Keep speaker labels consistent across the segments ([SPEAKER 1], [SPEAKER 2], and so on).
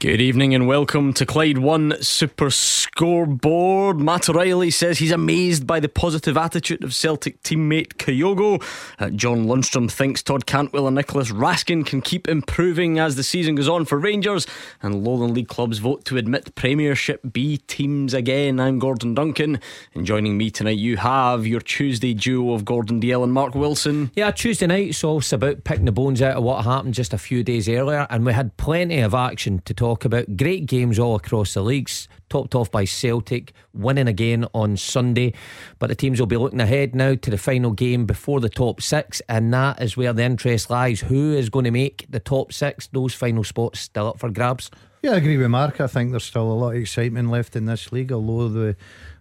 [SPEAKER 1] Good evening and welcome to Clyde One Super Scoreboard. Matt O'Riley says he's amazed by the positive attitude of Celtic teammate Kyogo. Uh, John Lundstram thinks Todd Cantwell and Nicolas Raskin can keep improving as the season goes on for Rangers. And Lowland League clubs vote to admit Premiership B teams again. I'm Gordon Duncan. And joining me tonight, you have your Tuesday duo of Gordon Dalziel and Mark Wilson.
[SPEAKER 2] Yeah, Tuesday night, so it's about picking the bones out of what happened just a few days earlier. And we had plenty of action to talk talk about. Great games all across the leagues, topped off by Celtic, winning again on Sunday. But the teams will be looking ahead now to the final game before the top six, and that is where the interest lies. Who is going to make the top six? Those final spots still up for grabs.
[SPEAKER 3] Yeah, I agree with Mark. I think there's still a lot of excitement left in this league, although they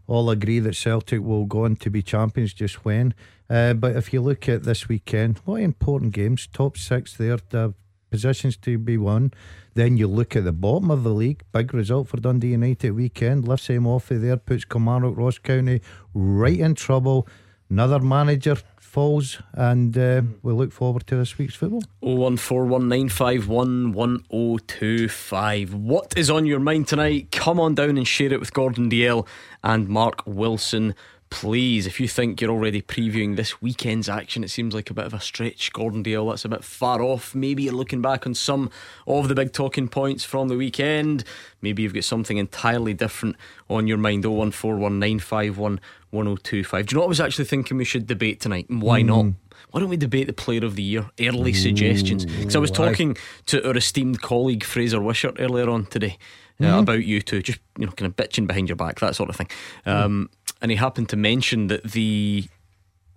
[SPEAKER 3] all agree that Celtic will go on to be champions just when. Uh, but if you look at this weekend, a lot of important games, top six there, the positions to be won. Then you look at the bottom of the league, big result for Dundee United weekend, lifts him off of there, puts Kilmarnock Ross County right in trouble. Another manager falls, and uh, we look forward to this week's football.
[SPEAKER 1] 01419511025. What is on your mind tonight? Come on down and share it with Gordon Dalziel and Mark Wilson please, if you think you're already previewing this weekend's action, it seems like a bit of a stretch, Gordon Dalziel. That's a bit far off. Maybe you're looking back on some of the big talking points from the weekend. Maybe you've got something entirely different on your mind. 01419511025. Do you know what I was actually thinking we should debate tonight? And why mm. not? Why don't we debate the player of the year? Early suggestions. Because I was talking to our esteemed colleague Fraser Wishart earlier on today. Uh, mm-hmm. about you two, just you know, kind of bitching behind your back, that sort of thing. Um, and he happened to mention that the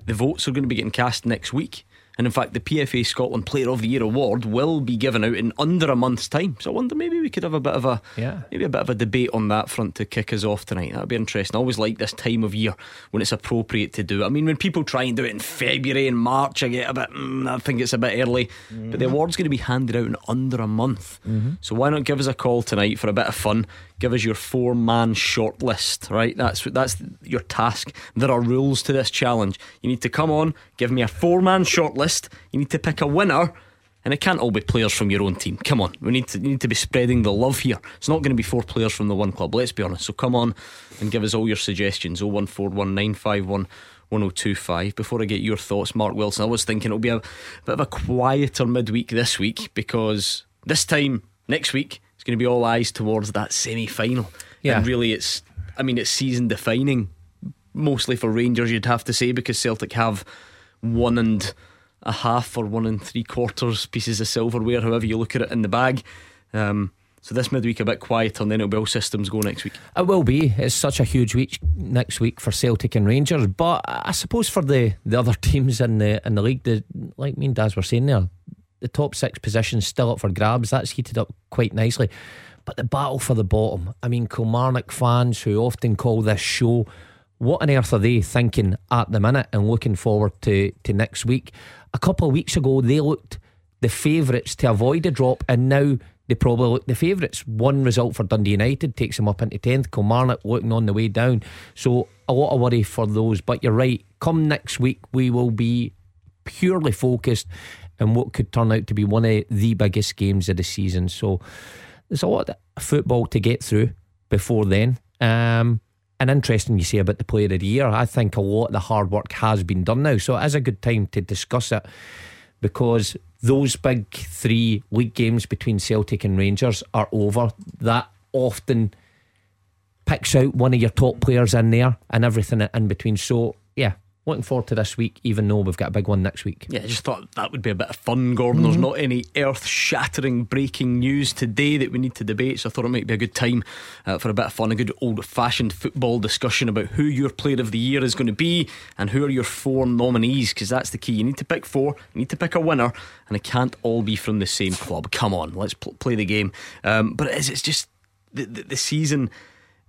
[SPEAKER 1] the votes are going to be getting cast next week. And in fact, the PFA Scotland Player of the Year award will be given out in under a month's time. So I wonder maybe we could have a bit of a yeah. maybe a bit of a debate on that front to kick us off tonight. That'd be interesting. I always like this time of year when it's appropriate to do it. I mean, when people try and do it in February and March, I get a bit. Mm, I think it's a bit early. Mm-hmm. But the award's going to be handed out in under a month. Mm-hmm. So why not give us a call tonight for a bit of fun? give us your four man shortlist, right? That's that's your task. There are rules to this challenge. You need to come on, give me a four man shortlist. You need to pick a winner. And it can't all be players from your own team. Come on, we need to need to be spreading the love here. It's not going to be four players from the one club. Let's be honest. So come on and give us all your suggestions. Oh one four one nine five one 1025. Before I get your thoughts, Mark Wilson, I was thinking it'll be a, bit of a quieter midweek this week because this time next week it's going to be all eyes towards that semi final. Yeah. And really, it's, I mean, it's season defining, mostly for Rangers, you'd have to say, because Celtic have one and a half or one and three quarters pieces of silverware, however you look at it, in the bag. Um, so this midweek a bit quieter, and then it'll be all systems go next week.
[SPEAKER 2] It will be. It's such a huge week next week for Celtic and Rangers, but I suppose for the, the other teams in the in the league, the, like me and Daz were saying there, the top six positions still up for grabs. That's heated up quite nicely. But the battle for the bottom, I mean, Kilmarnock fans who often call this show, what on earth are they thinking at the minute and looking forward to, to next week? A couple of weeks ago, they looked the favourites to avoid a drop, and now they probably look the favourites. One result for Dundee United takes them up into 10th, Kilmarnock looking on the way down. So, a lot of worry for those. But you're right, come next week, we will be purely focused and what could turn out to be one of the biggest games of the season. So there's a lot of football to get through before then. Um, and interesting you say about the player of the year. I think a lot of the hard work has been done now. So it is a good time to discuss it because those big three league games between Celtic and Rangers are over. That often picks out one of your top players in there and everything in between. So yeah, looking forward to this week, even though we've got a big one next week.
[SPEAKER 1] Yeah, I just thought that would be a bit of fun, Gordon. Mm-hmm. There's not any earth shattering breaking news today that we need to debate, so I thought it might be a good time uh, for a bit of fun, a good old fashioned football discussion about who your player of the year is going to be and who are your four nominees, because that's the key. You need to pick four, you need to pick a winner, and it can't all be from the same club. Come on, let's pl- play the game. Um, but it is, it's just the, the, the season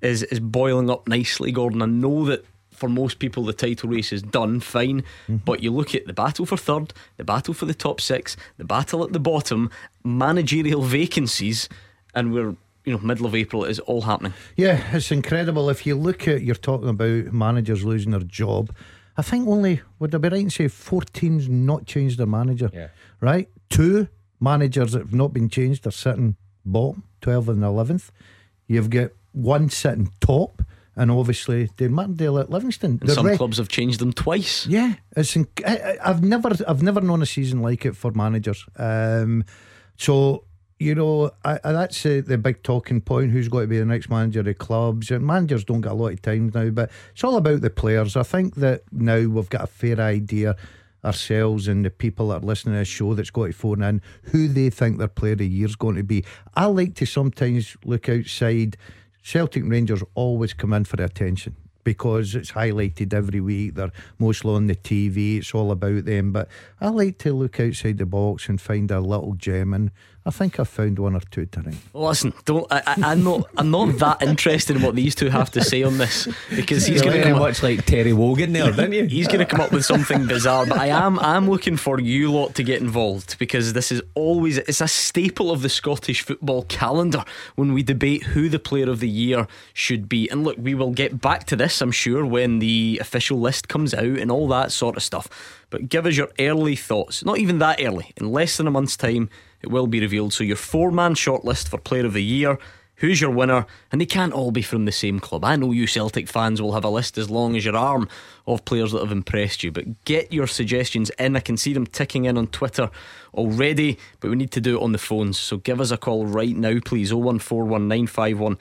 [SPEAKER 1] is, is boiling up nicely, Gordon. I know that for most people the title race is done, fine.
[SPEAKER 3] Mm-hmm.
[SPEAKER 1] But you look at the battle for third, the battle for the top six, the battle at the bottom, managerial vacancies, and we're you know middle of April. It is all happening.
[SPEAKER 3] Yeah, it's incredible. If you look at, you're talking about managers losing their job. I think only, would I be right and say 14's not changed their manager?
[SPEAKER 2] Yeah.
[SPEAKER 3] Right? Two managers that have not been changed are sitting bottom, 12th and 11th. You've got one sitting top, and obviously Dave Martindale at Livingston.
[SPEAKER 1] And
[SPEAKER 3] The
[SPEAKER 1] some
[SPEAKER 3] re-
[SPEAKER 1] clubs have changed them twice.
[SPEAKER 3] Yeah, it's. Inc- I, I've never, I've never known a season like it for managers. Um, so you know, I, I, that's uh, the big talking point. Who's going to be the next manager of clubs? And managers don't get a lot of time now, but it's all about the players. I think that now we've got a fair idea ourselves and the people that are listening to this show that's got to phone in who they think their player of the year is going to be. I like to sometimes look outside. Celtic Rangers always come in for attention because it's highlighted every week. They're mostly on the TV. It's all about them. But I like to look outside the box and find a little gem, and I think I've found one or two tonight.
[SPEAKER 1] Well, listen, don't. I, I, I'm not. I'm not that interested in what these two have to say on this because he's going to
[SPEAKER 2] very
[SPEAKER 1] come. Up,
[SPEAKER 2] much like Terry Wogan there, didn't you?
[SPEAKER 1] He's going to come up with something bizarre, but I am I'm looking for you lot to get involved because this is always it's a staple of the Scottish football calendar when we debate who the player of the year should be. And look, we will get back to this, I'm sure, when the official list comes out and all that sort of stuff. But give us your early thoughts. Not even that early. In less than a month's time, it will be revealed. So your four-man shortlist for player of the year. Who's your winner? And they can't all be from the same club. I know you Celtic fans will have a list as long as your arm of players that have impressed you, but get your suggestions in. I can see them ticking in on Twitter already, but we need to do it on the phones. So give us a call right now, please. 0141951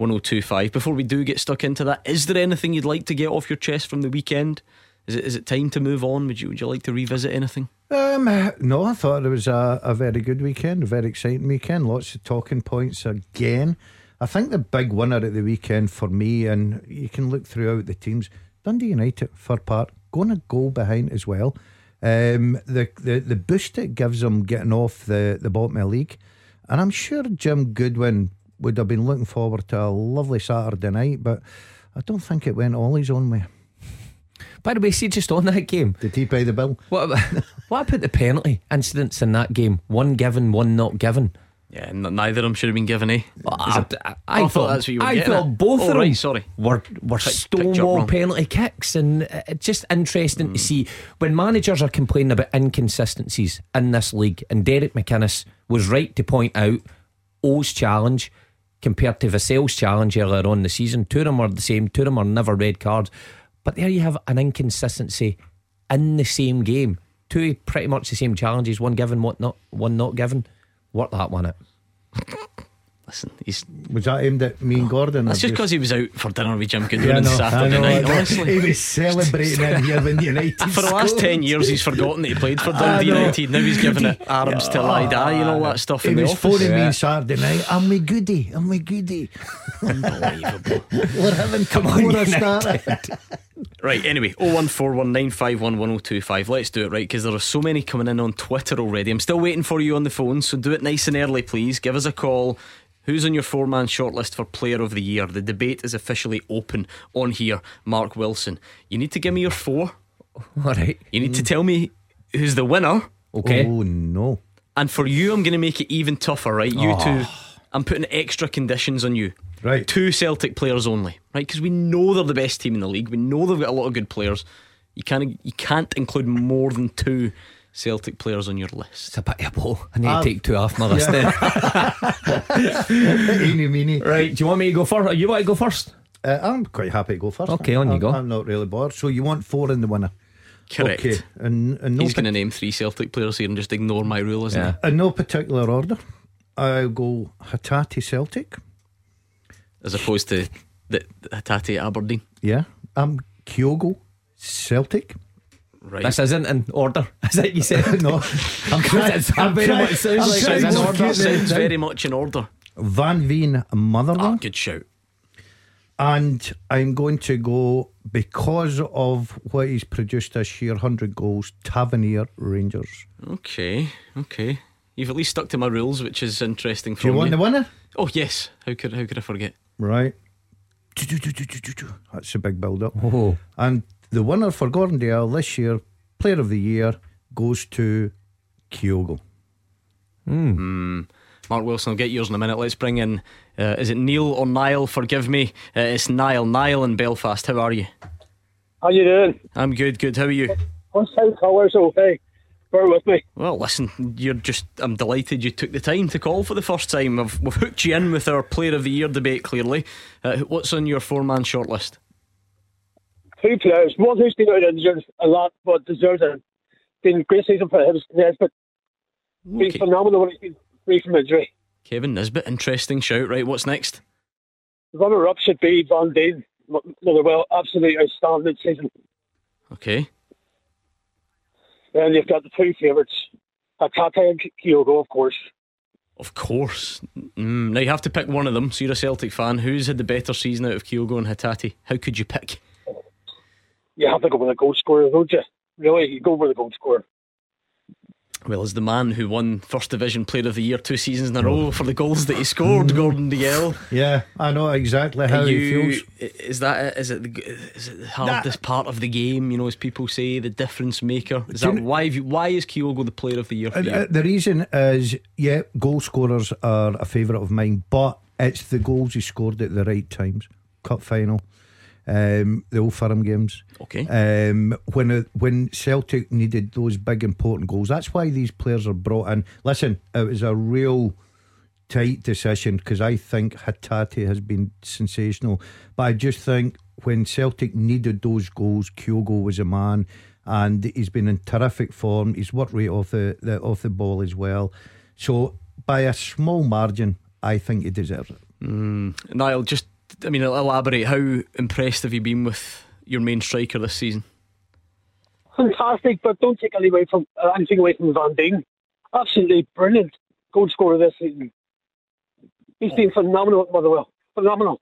[SPEAKER 1] 1025. Before we do get stuck into that, is there anything you'd like to get off your chest from the weekend? Is it, is it time to move on? Would you, would you like to revisit anything?
[SPEAKER 3] Um, no, I thought it was a, a very good weekend, a very exciting weekend. Lots of talking points again. I think the big winner at the weekend for me, and you can look throughout the teams, Dundee United, Fir Park, going a goal behind as well. Um, the, the the boost it gives them getting off the, the bottom of the league. And I'm sure Jim Goodwin would have been looking forward to a lovely Saturday night, but I don't think it went all his own way.
[SPEAKER 2] By the way, see, just on that game,
[SPEAKER 3] Did he pay the bill?
[SPEAKER 2] what about, what about the penalty incidents in that game? One given, one not given.
[SPEAKER 1] Yeah, n- neither of them should have been given, eh?
[SPEAKER 2] I,
[SPEAKER 1] it-
[SPEAKER 2] I,
[SPEAKER 1] I thought that's what you were
[SPEAKER 2] I
[SPEAKER 1] getting
[SPEAKER 2] thought
[SPEAKER 1] at.
[SPEAKER 2] both
[SPEAKER 1] Oh,
[SPEAKER 2] of them
[SPEAKER 1] right, sorry.
[SPEAKER 2] were were
[SPEAKER 1] Pick- picked
[SPEAKER 2] stonewall penalty kicks, and uh, it's just interesting
[SPEAKER 1] Mm.
[SPEAKER 2] to see when managers are complaining about inconsistencies in this league. And Derek McInnes was right to point out O's challenge compared to Vassell's challenge earlier on in the season. Two of them were the same. Two of them are never red cards. But there you have an inconsistency in the same game. Two pretty much the same challenges. One given, one not, one not given. Work that one out.
[SPEAKER 1] Listen, he's
[SPEAKER 3] Was that aimed at me and oh, Gordon?
[SPEAKER 1] that's just because he was out for dinner with Jim Goodwin
[SPEAKER 3] Yeah, I
[SPEAKER 1] on
[SPEAKER 3] know,
[SPEAKER 1] Saturday
[SPEAKER 3] know,
[SPEAKER 1] night. Honestly,
[SPEAKER 3] He was celebrating in here when United
[SPEAKER 1] for the last
[SPEAKER 3] scored.
[SPEAKER 1] ten years, he's forgotten that he played for Dundee. United. Now he's giving it arms till ah. I die and all that stuff
[SPEAKER 3] He
[SPEAKER 1] in
[SPEAKER 3] was phoning me
[SPEAKER 2] Yeah.
[SPEAKER 3] on Saturday night. I'm we goody. I'm we goody.
[SPEAKER 1] Unbelievable.
[SPEAKER 3] We're having come
[SPEAKER 2] on,
[SPEAKER 3] on, started.
[SPEAKER 1] Right, anyway, 01419511025. Let's do it, right? Because there are so many coming in on Twitter already. I'm still waiting for you on the phone, so do it nice and early, please. Give us a call. Who's on your four man shortlist for Player of the Year? The debate is officially open on here. Mark Wilson. You need to give me your four.
[SPEAKER 2] All right.
[SPEAKER 1] You need to tell me who's the winner.
[SPEAKER 2] Okay.
[SPEAKER 3] Oh no.
[SPEAKER 1] And for you, I'm going to make it even tougher, right? You oh. two, I'm putting extra conditions on you.
[SPEAKER 3] Right.
[SPEAKER 1] Two Celtic players only, right? Because we know they're the best team in the league. We know they've got a lot of good players. You can't, you can't include more than two Celtic players on your list.
[SPEAKER 2] It's a bit of a blow. I need
[SPEAKER 3] Um,
[SPEAKER 2] to take two off my list then.
[SPEAKER 3] Eeny meeny.
[SPEAKER 2] Right, do you want me to go first? You want to go first?
[SPEAKER 3] Uh, I'm quite happy to go first.
[SPEAKER 2] Okay, on you
[SPEAKER 3] I'm,
[SPEAKER 2] go.
[SPEAKER 3] I'm not really bored. So you want four in the winner?
[SPEAKER 1] Correct.
[SPEAKER 3] Okay. And, and no
[SPEAKER 1] He's
[SPEAKER 3] pa-
[SPEAKER 1] going to name three Celtic players here and just ignore my rule, isn't
[SPEAKER 2] Yeah.
[SPEAKER 3] in no particular order. I'll go Hatati Celtic.
[SPEAKER 1] As opposed to the, the Hatate Aberdeen.
[SPEAKER 3] Yeah. I'm Kyogo Celtic.
[SPEAKER 1] Right.
[SPEAKER 2] This isn't in order, is it? You said
[SPEAKER 3] no, I'm trying.
[SPEAKER 2] It's
[SPEAKER 3] I'm
[SPEAKER 2] very
[SPEAKER 3] trying-
[SPEAKER 2] much sounds
[SPEAKER 3] I'm
[SPEAKER 2] like
[SPEAKER 3] trying
[SPEAKER 2] it's in order.
[SPEAKER 1] Sounds very much in order.
[SPEAKER 3] Van Veen
[SPEAKER 1] Ah,
[SPEAKER 3] Motherwell.
[SPEAKER 1] good shout.
[SPEAKER 3] And I'm going to go because of what he's produced this year 100 goals, Tavernier Rangers.
[SPEAKER 1] Okay, okay. You've at least stuck to my rules, which is interesting
[SPEAKER 3] Do
[SPEAKER 1] for
[SPEAKER 3] you want
[SPEAKER 1] me.
[SPEAKER 3] the winner?
[SPEAKER 1] Oh yes. How could how could I forget?
[SPEAKER 3] Right. That's a big build up.
[SPEAKER 2] Oh.
[SPEAKER 3] And the winner for Gordon Dalziel this year, Player of the Year, goes to Kyogo.
[SPEAKER 1] Mark Wilson, I'll get yours in a minute. Let's bring in, uh, is it Neil or Niall? Forgive me. Uh, it's Niall. Niall in Belfast. How are you?
[SPEAKER 4] How you doing?
[SPEAKER 1] I'm good, good. How are you?
[SPEAKER 4] On South Colours, okay. Bear with me.
[SPEAKER 1] Well, listen, you're just, I'm delighted you took the time to call for the first time. I've, we've hooked you in with our Player of the Year debate, clearly. Uh, what's on your four man shortlist?
[SPEAKER 4] Two players. One who's been out injured a lot, but deserves it. Been a great season for him. Been
[SPEAKER 1] Okay.
[SPEAKER 4] phenomenal when he's been free from injury.
[SPEAKER 1] Kevin Nisbet, interesting shout. Right, what's next?
[SPEAKER 4] The runner up should be Van Veen. M- Motherwell, absolutely outstanding season.
[SPEAKER 1] Okay.
[SPEAKER 4] Then you've got the two favourites, Hatate and Kyogo, of course.
[SPEAKER 1] Of course. Mm, now you have to pick one of them. So you're a Celtic fan. Who's had the better season out of Kyogo and Hatate? How could you pick?
[SPEAKER 4] You have to go with a goal scorer, don't you? Really, you go with a goal scorer.
[SPEAKER 1] Well, as the man who won First Division Player of the Year two seasons in a row for the goals that he scored, Gordon Dalziel.
[SPEAKER 3] Yeah, I know exactly how he
[SPEAKER 1] you,
[SPEAKER 3] feels.
[SPEAKER 1] is that is it? Is it the, is it the hardest part of the game? You know, as people say, the difference maker. Is
[SPEAKER 3] Do
[SPEAKER 1] that why? Have you, why is Kyogo the Player of the Year for
[SPEAKER 3] And,
[SPEAKER 1] you?
[SPEAKER 3] uh, the reason is, yeah, goal scorers are a favourite of mine, but it's the goals he scored at the right times. Cup final, um, the Old Firm games.
[SPEAKER 1] okay.
[SPEAKER 3] Um, when uh, when Celtic needed those big important goals, that's why these players are brought in. Listen, it was a real tight decision because I think Hatate has been sensational, but I just think when Celtic needed those goals, Kyogo was a man, and he's been in terrific form. He's worked right off the, the off the ball as well. So by a small margin, I think he deserves it.
[SPEAKER 1] Niall, just I mean, elaborate. How impressed have you been with your main striker this season?
[SPEAKER 4] Fantastic, but don't take away from, uh, anything away from Van Veen. Absolutely brilliant goal scorer this season. He's been phenomenal at Motherwell. Phenomenal.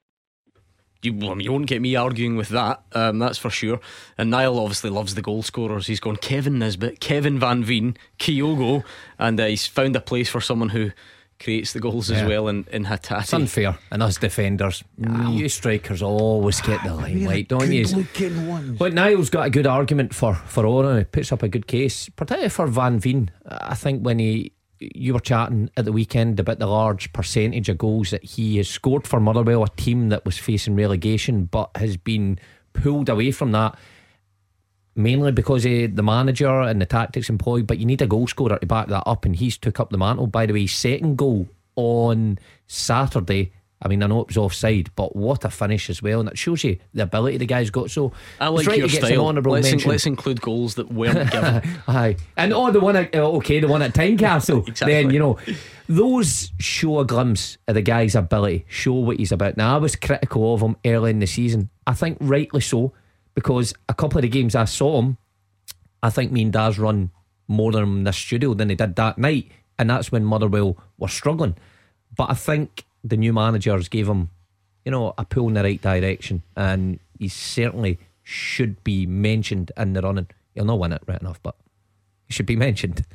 [SPEAKER 1] You, well, I mean, you won't get me arguing with that, um, that's for sure. And Niall obviously loves the goal scorers. He's gone Kevin Nisbet, Kevin Van Veen, Kyogo, and uh, he's found a place for someone who creates the goals as well in, in
[SPEAKER 2] It's unfair. And us defenders, you strikers always get the limelight, don't you? But Niall's got a good argument for for Oran. He puts up a good case, particularly for Van Veen. I think when he you were chatting at the weekend about the large percentage of goals that he has scored for Motherwell, a team that was facing relegation but has been pulled away from that. Mainly because of the manager and the tactics employed, but you need a goal scorer to back that up, and he's took up the mantle. By the way, second goal on Saturday. I mean, I know it was offside, but what a finish as well, and it shows you the ability the guy's got. So
[SPEAKER 1] I like
[SPEAKER 2] right
[SPEAKER 1] your
[SPEAKER 2] he gets an
[SPEAKER 1] style.
[SPEAKER 2] honourable
[SPEAKER 1] Let's, in-
[SPEAKER 2] mention.
[SPEAKER 1] let's include goals that weren't given.
[SPEAKER 2] Aye, and oh, the one at oh, okay, the one at Tynecastle.
[SPEAKER 1] Exactly.
[SPEAKER 2] Then you know, those show a glimpse of the guy's ability, show what he's about. Now, I was critical of him early in the season. I think rightly so, because a couple of the games I saw him, I think me and Daz run more than him in the studio than they did that night, and that's when Motherwell were struggling. But I think the new managers gave him, you know, a pull in the right direction, and he certainly should be mentioned in the running. He'll not win it right enough, but he should be mentioned.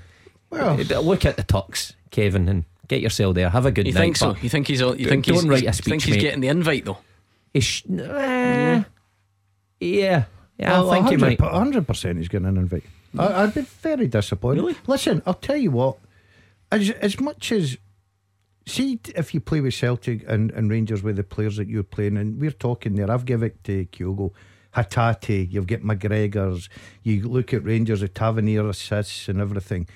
[SPEAKER 3] Well,
[SPEAKER 2] Look at the tucks, Kevin, and get yourself there. Have a good
[SPEAKER 1] You
[SPEAKER 2] night.
[SPEAKER 1] think so?
[SPEAKER 2] but
[SPEAKER 1] You think he's? You
[SPEAKER 2] Don't-
[SPEAKER 1] think he's?
[SPEAKER 2] write a
[SPEAKER 1] you
[SPEAKER 2] speech,
[SPEAKER 1] think he's
[SPEAKER 2] mate.
[SPEAKER 1] getting the invite though?
[SPEAKER 2] he sh- eh, yeah, yeah,
[SPEAKER 3] Well,
[SPEAKER 2] I oh, think he might.
[SPEAKER 3] 100 percent he's getting an invite. I, I'd be very disappointed.
[SPEAKER 1] Really?
[SPEAKER 3] Listen, I'll tell you what. As as much as see if you play with Celtic and, and Rangers with the players that you're playing, and we're talking there. I've given it to Kyogo, Hatate. You've got McGregor's. You look at Rangers, the Tavernier assists and everything.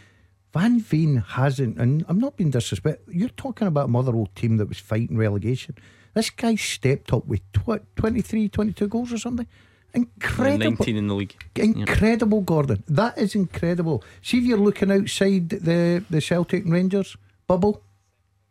[SPEAKER 3] Van Veen hasn't, and I'm not being disrespectful. You're talking about a Motherwell team that was fighting relegation. This guy stepped up with tw- 23, 22 goals or something. Incredible.
[SPEAKER 1] Nineteen in the league.
[SPEAKER 3] Incredible, Gordon. That is incredible. See if you're looking outside the, the Celtic and Rangers bubble,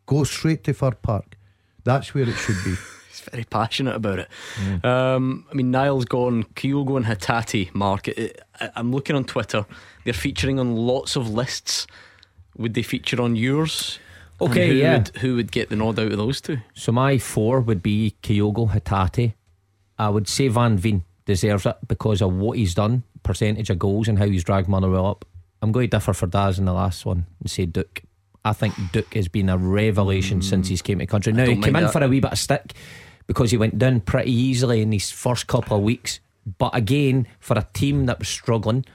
[SPEAKER 3] go straight to Fir Park. That's where it should be.
[SPEAKER 1] He's very passionate about it. Um, I mean, Niall's gone, Kyogo and Hatati, Mark. I, I- I'm looking on Twitter. They're featuring on lots of lists. Would they feature on yours?
[SPEAKER 2] Okay,
[SPEAKER 1] who
[SPEAKER 2] yeah.
[SPEAKER 1] Would, who would get the nod out of those two?
[SPEAKER 2] So my four would be Kyogo Hatate. I would say Van Veen deserves it because of what he's done, percentage of goals, and how he's dragged Motherwell up. I'm going to differ for Daz in the last one and say Duk. I think Duk has been a revelation since he's came to the country. Now he came in
[SPEAKER 1] that.
[SPEAKER 2] for a wee bit of stick because he went down pretty easily in these first couple of weeks. But again, for a team that was struggling,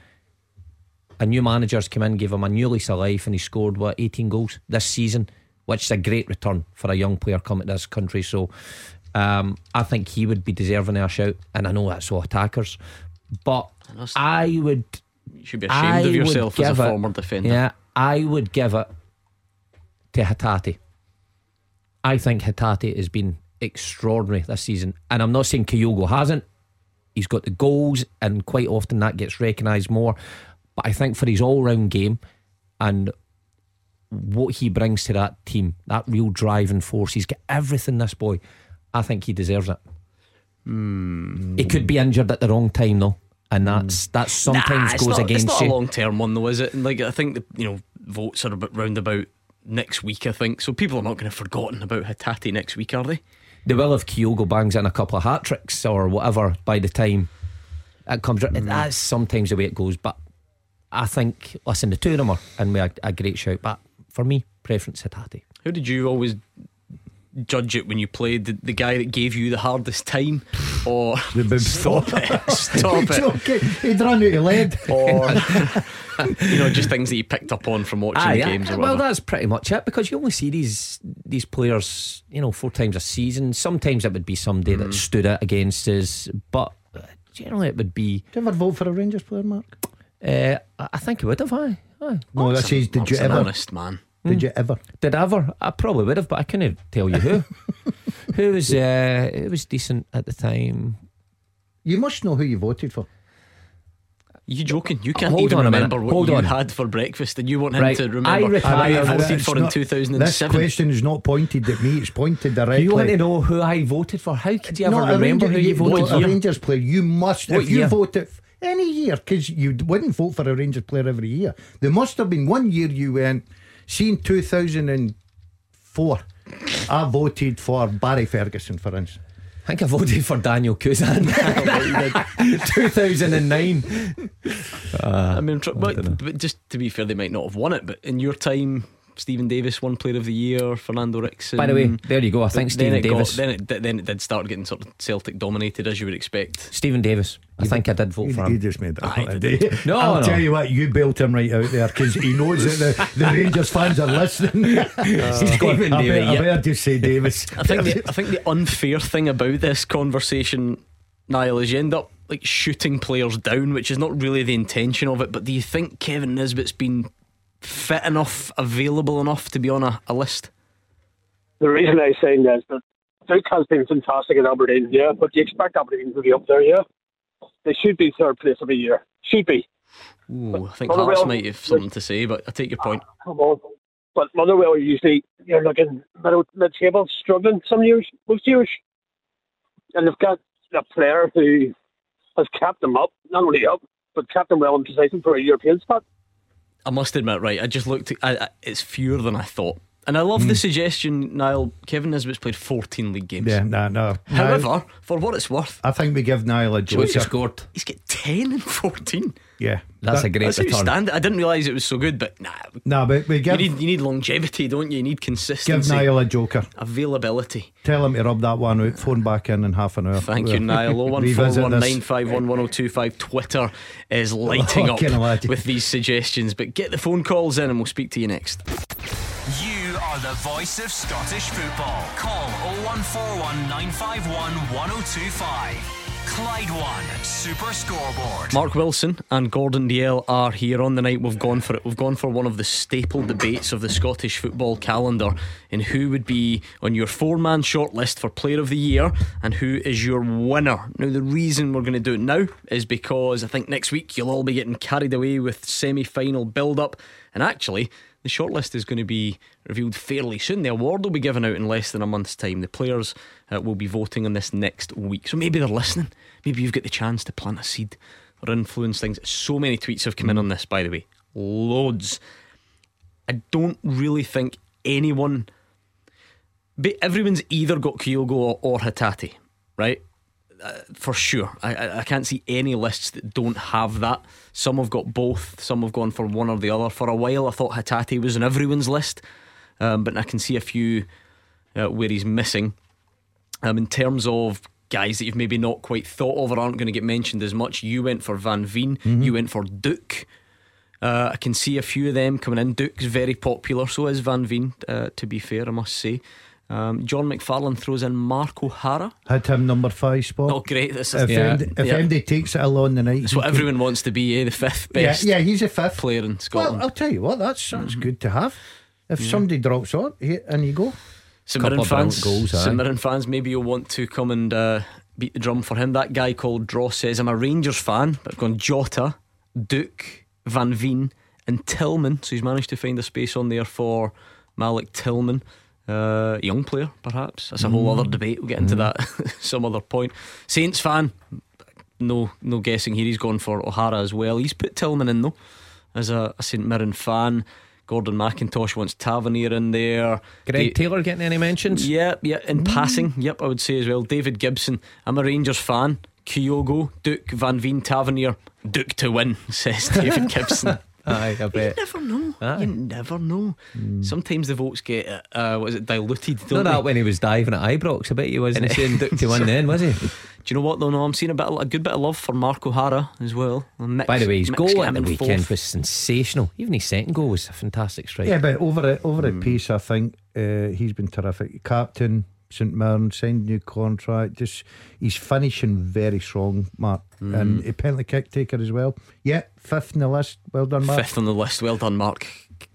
[SPEAKER 2] a new manager's come in, gave him a new lease of life, and he scored what 18 goals this season, which is a great return for a young player coming to this country. So um, I think he would be deserving of a shout, and I know that's all attackers, but I would.
[SPEAKER 1] You should be ashamed
[SPEAKER 2] I
[SPEAKER 1] of yourself as a
[SPEAKER 2] give it-
[SPEAKER 1] former defender.
[SPEAKER 2] Yeah, I would give it to Hatate. I think Hatate has been extraordinary this season, and I'm not saying Kyogo hasn't. He's got the goals, and quite often that gets recognised more. But I think for his all-round game and what he brings to that team, that real driving force, he's got everything. This boy, I think he deserves it. He could be injured at the wrong time though, and that's that sometimes
[SPEAKER 1] Nah,
[SPEAKER 2] goes
[SPEAKER 1] not,
[SPEAKER 2] against
[SPEAKER 1] It's not
[SPEAKER 2] you.
[SPEAKER 1] a long term one though, is it? And like I think the you know votes are about round about next week. I think so. People are not going to have forgotten about Hatate next week, are they?
[SPEAKER 2] They will if Kyogo bangs in a couple of hat tricks or whatever by the time it comes.
[SPEAKER 1] Mm.
[SPEAKER 2] That's sometimes the way it goes. But I think, listen, the two of them are in with a, a great shout. But for me, preference Hatate.
[SPEAKER 1] Who did you always judge it when you played the, the guy that gave you the hardest time, or
[SPEAKER 3] The bib
[SPEAKER 1] stop it, stop it,
[SPEAKER 3] okay. He'd run out of lead.
[SPEAKER 1] or you know just things that you picked up on from watching
[SPEAKER 2] Aye,
[SPEAKER 1] the games or
[SPEAKER 2] well, that's pretty much it because you only see these these players, you know, four times a season. Sometimes it would be somebody
[SPEAKER 1] Mm.
[SPEAKER 2] that stood out against us, but uh, generally it would be.
[SPEAKER 3] Did you ever vote for a Rangers player, Mark?
[SPEAKER 2] Uh, I I think it would have. Aye, aye.
[SPEAKER 3] No, that says, did you
[SPEAKER 1] That's an
[SPEAKER 3] ever?
[SPEAKER 1] honest man?
[SPEAKER 3] Did you ever?
[SPEAKER 2] Did I ever? I probably would have, but I couldn't tell you who. who was uh, who was decent at the time?
[SPEAKER 3] You must know who you voted for.
[SPEAKER 1] You joking? You can't
[SPEAKER 2] Hold
[SPEAKER 1] even
[SPEAKER 2] on a minute.
[SPEAKER 1] remember what
[SPEAKER 2] Hold
[SPEAKER 1] you
[SPEAKER 2] on.
[SPEAKER 1] had for breakfast, and you want him
[SPEAKER 2] Right.
[SPEAKER 1] to remember who
[SPEAKER 2] retired-
[SPEAKER 1] you
[SPEAKER 2] Uh,
[SPEAKER 1] voted
[SPEAKER 3] it's
[SPEAKER 1] for in
[SPEAKER 3] not-
[SPEAKER 1] two thousand and
[SPEAKER 3] This
[SPEAKER 1] seven.
[SPEAKER 3] question is not pointed at me; it's pointed directly.
[SPEAKER 2] You want to know who I voted for? How could you ever
[SPEAKER 3] No, a
[SPEAKER 2] remember
[SPEAKER 3] Ranger-
[SPEAKER 2] who you voted
[SPEAKER 3] no,
[SPEAKER 2] for?
[SPEAKER 3] A Rangers player, you must.
[SPEAKER 2] What
[SPEAKER 3] if you
[SPEAKER 2] year?
[SPEAKER 3] voted any year, because you wouldn't vote for a Rangers player every year. There must have been one year you went. Seen two thousand and four. I voted for Barry Ferguson, for instance.
[SPEAKER 2] I think I voted for Daniel Cousin. 2009.
[SPEAKER 1] I mean, tr- but, but just to be fair, they might not have won it. But in your time, Steven Davis won Player of the Year. Fernando Ricksen.
[SPEAKER 2] By the way, there you go. I think
[SPEAKER 1] But then
[SPEAKER 2] Steven
[SPEAKER 1] it got-
[SPEAKER 2] Davis.
[SPEAKER 1] then it then it did start getting sort of Celtic dominated, as you would expect.
[SPEAKER 2] Steven Davis. I think I did vote
[SPEAKER 3] You,
[SPEAKER 2] for
[SPEAKER 3] you
[SPEAKER 2] him.
[SPEAKER 3] just made that
[SPEAKER 1] Aye,
[SPEAKER 3] up.
[SPEAKER 1] did
[SPEAKER 3] did?
[SPEAKER 2] No,
[SPEAKER 3] I'll
[SPEAKER 2] no.
[SPEAKER 3] tell you what, you built him right out there because he knows that the, the Rangers fans are listening. Uh, He's going,
[SPEAKER 2] Steven
[SPEAKER 3] I,
[SPEAKER 2] Davis,
[SPEAKER 3] better, I
[SPEAKER 2] yeah.
[SPEAKER 3] better just say Davis.
[SPEAKER 1] I think the, I think the unfair thing about this conversation, Niall, is you end up like shooting players down, which is not really the intention of it. But do you think Kevin Nisbet's been fit enough, available enough to be on a, a list?
[SPEAKER 4] The reason I say that is that Duk has been fantastic at Aberdeen, yeah, but you expect Aberdeen to be up there, yeah. They should be third place of the year. Should be.
[SPEAKER 1] Ooh, I think Hearts might have something to say, but I take your point.
[SPEAKER 4] Ah, come on. But Motherwell usually you're looking middle mid table, struggling some years, most years. And they've got a player who has kept them up, not only up, but kept them well in position for a European spot.
[SPEAKER 1] I must admit, right, I just looked. I, I, it's fewer than I thought, and I love the hmm. suggestion. Niall, Kevin Nisbet's played 14 league games.
[SPEAKER 3] Yeah, no, no.
[SPEAKER 1] However, for what it's worth,
[SPEAKER 3] I think we give Niall a
[SPEAKER 2] What's he
[SPEAKER 3] joker.
[SPEAKER 2] scored?
[SPEAKER 1] he's got 10 and 14.
[SPEAKER 3] Yeah,
[SPEAKER 2] That's
[SPEAKER 3] That-
[SPEAKER 2] a great
[SPEAKER 1] That's
[SPEAKER 2] return.
[SPEAKER 1] outstanding. I didn't realise it was so good, but nah,
[SPEAKER 3] No, but we
[SPEAKER 1] you
[SPEAKER 3] give
[SPEAKER 1] need you need longevity, don't you? You need consistency.
[SPEAKER 3] give Niall a joker.
[SPEAKER 1] availability.
[SPEAKER 3] Tell him to rub that one out. Phone back in in half an hour.
[SPEAKER 1] Thank you, Niall.
[SPEAKER 3] Oh Revisit this.
[SPEAKER 1] 01419511025. Twitter is oh, lighting
[SPEAKER 3] Oh,
[SPEAKER 1] up
[SPEAKER 3] can you imagine?
[SPEAKER 1] with these suggestions. But get the phone calls in, and we'll speak to you next.
[SPEAKER 5] You are the voice of Scottish football. Call 0141 951 1025. Clyde One Super Scoreboard.
[SPEAKER 1] Mark Wilson and Gordon Dalziel are here on the night. We've gone for it. We've gone for one of the staple debates of the Scottish football calendar in who would be on your four-man shortlist for Player of the Year and who is your winner. Now, the reason we're going to do it now is because I think next week you'll all be getting carried away with semi-final build-up, and actually. The shortlist is going to be revealed fairly soon. The award will be given out in less than a month's time. The players uh, will be voting on this next week. So maybe they're listening. Maybe you've got the chance to plant a seed or influence things. So many tweets have come in on this, by the way. Loads. I don't really think anyone. But everyone's either got Kyogo or, or Hatate, right? Uh, for sure. I, I, I can't see any lists that don't have that. Some have got both, some have gone for one or the other. For a while, I thought Hatate was on everyone's list, um, but I can see a few uh, where he's missing. Um, in terms of guys that you've maybe not quite thought of or aren't going to get mentioned as much, you went for Van Veen,
[SPEAKER 3] Mm-hmm.
[SPEAKER 1] you went for Duk. Uh, I can see a few of them coming in. Duk's very popular, so is Van Veen, uh, to be fair, I must say. Um, John McFarlane throws in Mark O'Hara.
[SPEAKER 3] Had him number five spot.
[SPEAKER 1] Oh, great. This is
[SPEAKER 3] If,
[SPEAKER 2] Yeah.
[SPEAKER 3] Andy, if
[SPEAKER 1] Yeah.
[SPEAKER 3] Andy takes it along the night,
[SPEAKER 1] It's
[SPEAKER 3] he
[SPEAKER 1] what
[SPEAKER 3] can-
[SPEAKER 1] everyone wants to be, eh? The fifth
[SPEAKER 3] Yeah,
[SPEAKER 1] best
[SPEAKER 3] yeah, he's a fifth
[SPEAKER 1] player in Scotland.
[SPEAKER 3] Well, I'll tell you what, that's that's
[SPEAKER 1] Mm-hmm.
[SPEAKER 3] good to have. If somebody drops on, here and you go.
[SPEAKER 1] St
[SPEAKER 2] couple
[SPEAKER 1] Mirren
[SPEAKER 2] of
[SPEAKER 1] fans,
[SPEAKER 2] goals.
[SPEAKER 1] St Mirren fans, maybe you'll want to come and uh, beat the drum for him. That guy called Dross says, I'm a Rangers fan, but I've gone Jota, Duk, Van Veen, and Tillman. So he's managed to find a space on there for Malik Tillman. Uh, young player, perhaps. That's a whole mm. other debate. We'll get into mm. that some other point. Saints fan, no, no guessing here. He's gone for O'Hara as well. He's put Tillman in though, as a, a St Mirren fan. Gordon McIntosh wants Tavernier in there.
[SPEAKER 2] Greg
[SPEAKER 1] Da-
[SPEAKER 2] Taylor getting any mentions?
[SPEAKER 1] yeah, yeah. In mm. passing, yep, I would say as well. David Gibson. I'm a Rangers fan. Kyogo, Duk, Van Veen, Tavernier. Duk to win, says David Gibson.
[SPEAKER 2] Aye, I bet.
[SPEAKER 1] you never know.
[SPEAKER 2] Aye.
[SPEAKER 1] You never know. Sometimes the votes get uh, uh, what is it diluted?
[SPEAKER 2] Not
[SPEAKER 1] Don't
[SPEAKER 2] that
[SPEAKER 1] they?
[SPEAKER 2] when he was diving at Ibrox. I bet he wasn't saying Duk to win then, was he?
[SPEAKER 1] Do you know what though? No, I'm seeing a bit, of, a good bit of love for Mark O'Hara as well. Mix-
[SPEAKER 2] By the way, his
[SPEAKER 1] mix
[SPEAKER 2] goal at the weekend
[SPEAKER 1] fourth.
[SPEAKER 2] was sensational. Even his second goal was a fantastic strike.
[SPEAKER 3] Yeah, but over it, over
[SPEAKER 1] Hmm.
[SPEAKER 3] at pace, I think uh, he's been terrific. Captain St Mirren signed new contract. Just he's finishing very strong, Mark,
[SPEAKER 1] Hmm.
[SPEAKER 3] and a penalty kick taker as well. Yeah, fifth in the list. Well done, Mark.
[SPEAKER 1] Fifth on the list. Well done, Mark.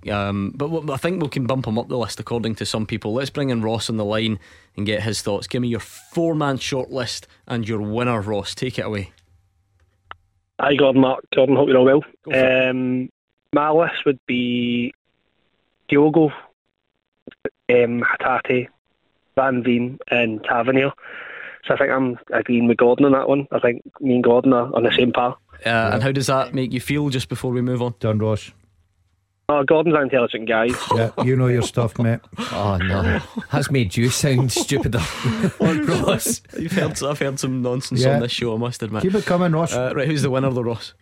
[SPEAKER 1] Um, but what- I think we can bump him up the list according to some people. Let's bring in Ross on the line and get his thoughts. Give me your four man short list and your winner, Ross. Take it away.
[SPEAKER 6] Hi, Gordon, Mark. Gordon, hope you're all well.
[SPEAKER 1] Go for it.
[SPEAKER 6] Um, my list would be Kyogo, um, Hatate, Van Veen, and Tavernier. So I think I'm agreeing with Gordon on that one. I think me and Gordon are on the same par.
[SPEAKER 1] Uh, And how does that make you feel just before we move on?
[SPEAKER 3] Don Ross.
[SPEAKER 6] Oh, Gordon's an intelligent guy.
[SPEAKER 3] Yeah, you know your stuff, mate.
[SPEAKER 2] Oh no, Has made you sound stupider, Ross.
[SPEAKER 1] You've heard, I've heard some nonsense
[SPEAKER 3] Yeah.
[SPEAKER 1] on this show, I must admit.
[SPEAKER 3] Keep it coming, Ross.
[SPEAKER 1] Uh, right, who's the winner, though, Ross?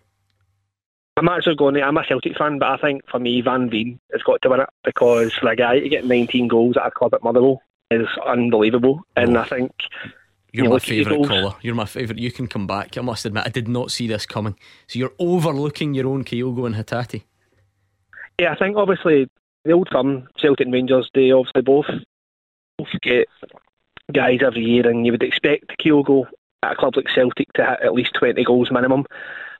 [SPEAKER 6] I'm actually going to, I'm a Celtic fan, but I think for me, Van Veen has got to win it because for a guy to get 19 goals at a club at Motherwell is unbelievable. And oh. I think
[SPEAKER 1] You're
[SPEAKER 6] You
[SPEAKER 1] my
[SPEAKER 6] look at your
[SPEAKER 1] favourite caller. You're my favourite. You can come back. I must admit, I did not see this coming. So you're overlooking your own Kyogo and Hatate.
[SPEAKER 6] Yeah, I think obviously the old firm, Celtic and Rangers, they obviously both, both get guys every year, and you would expect Kyogo at a club like Celtic to hit at least 20 goals minimum.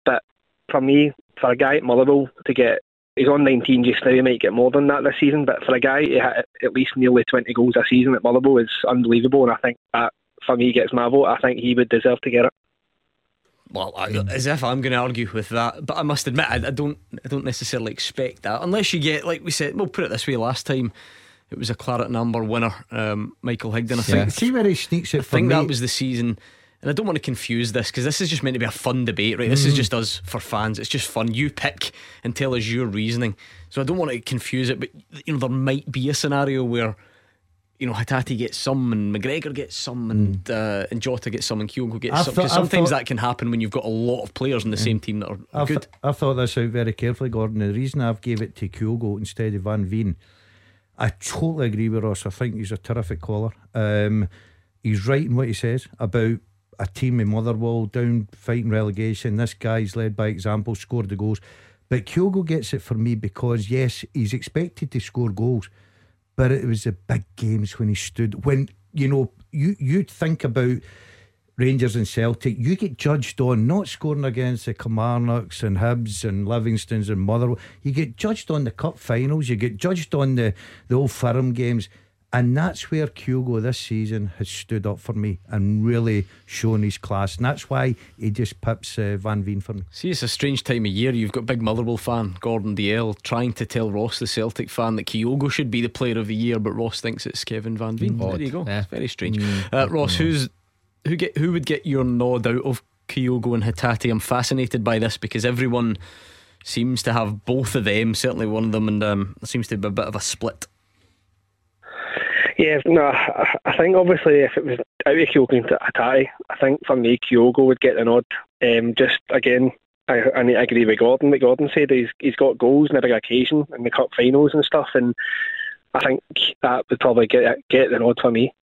[SPEAKER 6] But for me, for a guy at Motherwell to get, he's on 19 just now, he might get more than that this season, but for a guy to hit at least nearly 20 goals a season at Motherwell is unbelievable, and I think that for me he gets my vote. I think he would deserve to get it.
[SPEAKER 1] Well, I, as if I'm going to argue with that, but I must admit, I, I don't, I don't necessarily expect that unless you get, like we said, we'll put it this way. Last time, it was a claret number winner, um, Michael Higdon. I think,
[SPEAKER 3] See where he sneaks it
[SPEAKER 1] I
[SPEAKER 3] for
[SPEAKER 1] think
[SPEAKER 3] me.
[SPEAKER 1] that was the season. And I don't want to confuse this because this is just meant to be a fun debate, right? This is just us for fans. It's just fun. You pick and tell us your reasoning. So I don't want to confuse it, but you know there might be a scenario where you know Hatate gets some and McGregor gets some and uh, and Jota gets some and Kyogo gets
[SPEAKER 3] I've
[SPEAKER 1] some.
[SPEAKER 3] thought-
[SPEAKER 1] sometimes
[SPEAKER 3] thought-
[SPEAKER 1] that can happen when you've got a lot of players in the same team that are
[SPEAKER 3] I've,
[SPEAKER 1] good.
[SPEAKER 3] I've thought this out very carefully, Gordon. The reason I've gave it to Kyogo instead of Van Veen, I totally agree with Ross. I think he's a terrific caller. Um, he's right in what he says about a team in Motherwell down fighting relegation. This guy's led by example, scored the goals. But Kyogo gets it for me because yes, he's expected to score goals, but it was the big games when he stood. When you know you you think about Rangers and Celtic, you get judged on not scoring against the Kilmarnocks and Hibs and Livingstones and Motherwell. You get judged on the cup finals. You get judged on the the old firm games. And that's where Kyogo this season has stood up for me and really shown his class. And that's why he just pips uh, Van Veen for me.
[SPEAKER 1] See, it's a strange time of year. You've got big Motherwell fan Gordon Dalziel trying to tell Ross, the Celtic fan, that Kyogo should be the player of the year, but Ross thinks it's Kevin Van Veen. There you go.
[SPEAKER 2] Yeah.
[SPEAKER 1] It's very strange. Uh, Ross, who's who get who would get your nod out of Kyogo and Hatate? I'm fascinated by this because everyone seems to have both of them. Certainly one of them, and um, seems to be a bit of a split.
[SPEAKER 6] Yeah, no, I, I think obviously if it was out of Kyogo into Hatate, I think for me Kyogo would get the nod. Um, just again, I, I I agree with Gordon. What Gordon said he's he's got goals on a big occasion in the cup finals and stuff, and I think that would probably get get the nod for me.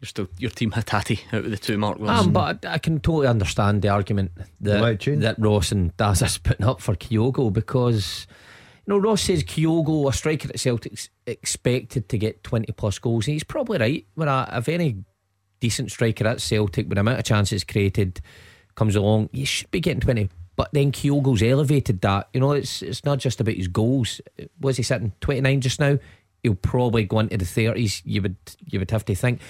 [SPEAKER 1] You're still your team Hatate out of the two, Mark Wilson.
[SPEAKER 2] Um, but I, I can totally understand the argument that, that Ross and Daz is putting up for Kyogo because know Ross says Kyogo, a striker at Celtic's expected to get 20 plus goals. And he's probably right. When a, a very decent striker at Celtic, with the amount of chances created, comes along, you should be getting 20. But then Kyogo's elevated that. You know, it's it's not just about his goals. Was he sitting 29 just now? He'll probably go into the 30s. You would you would have to think.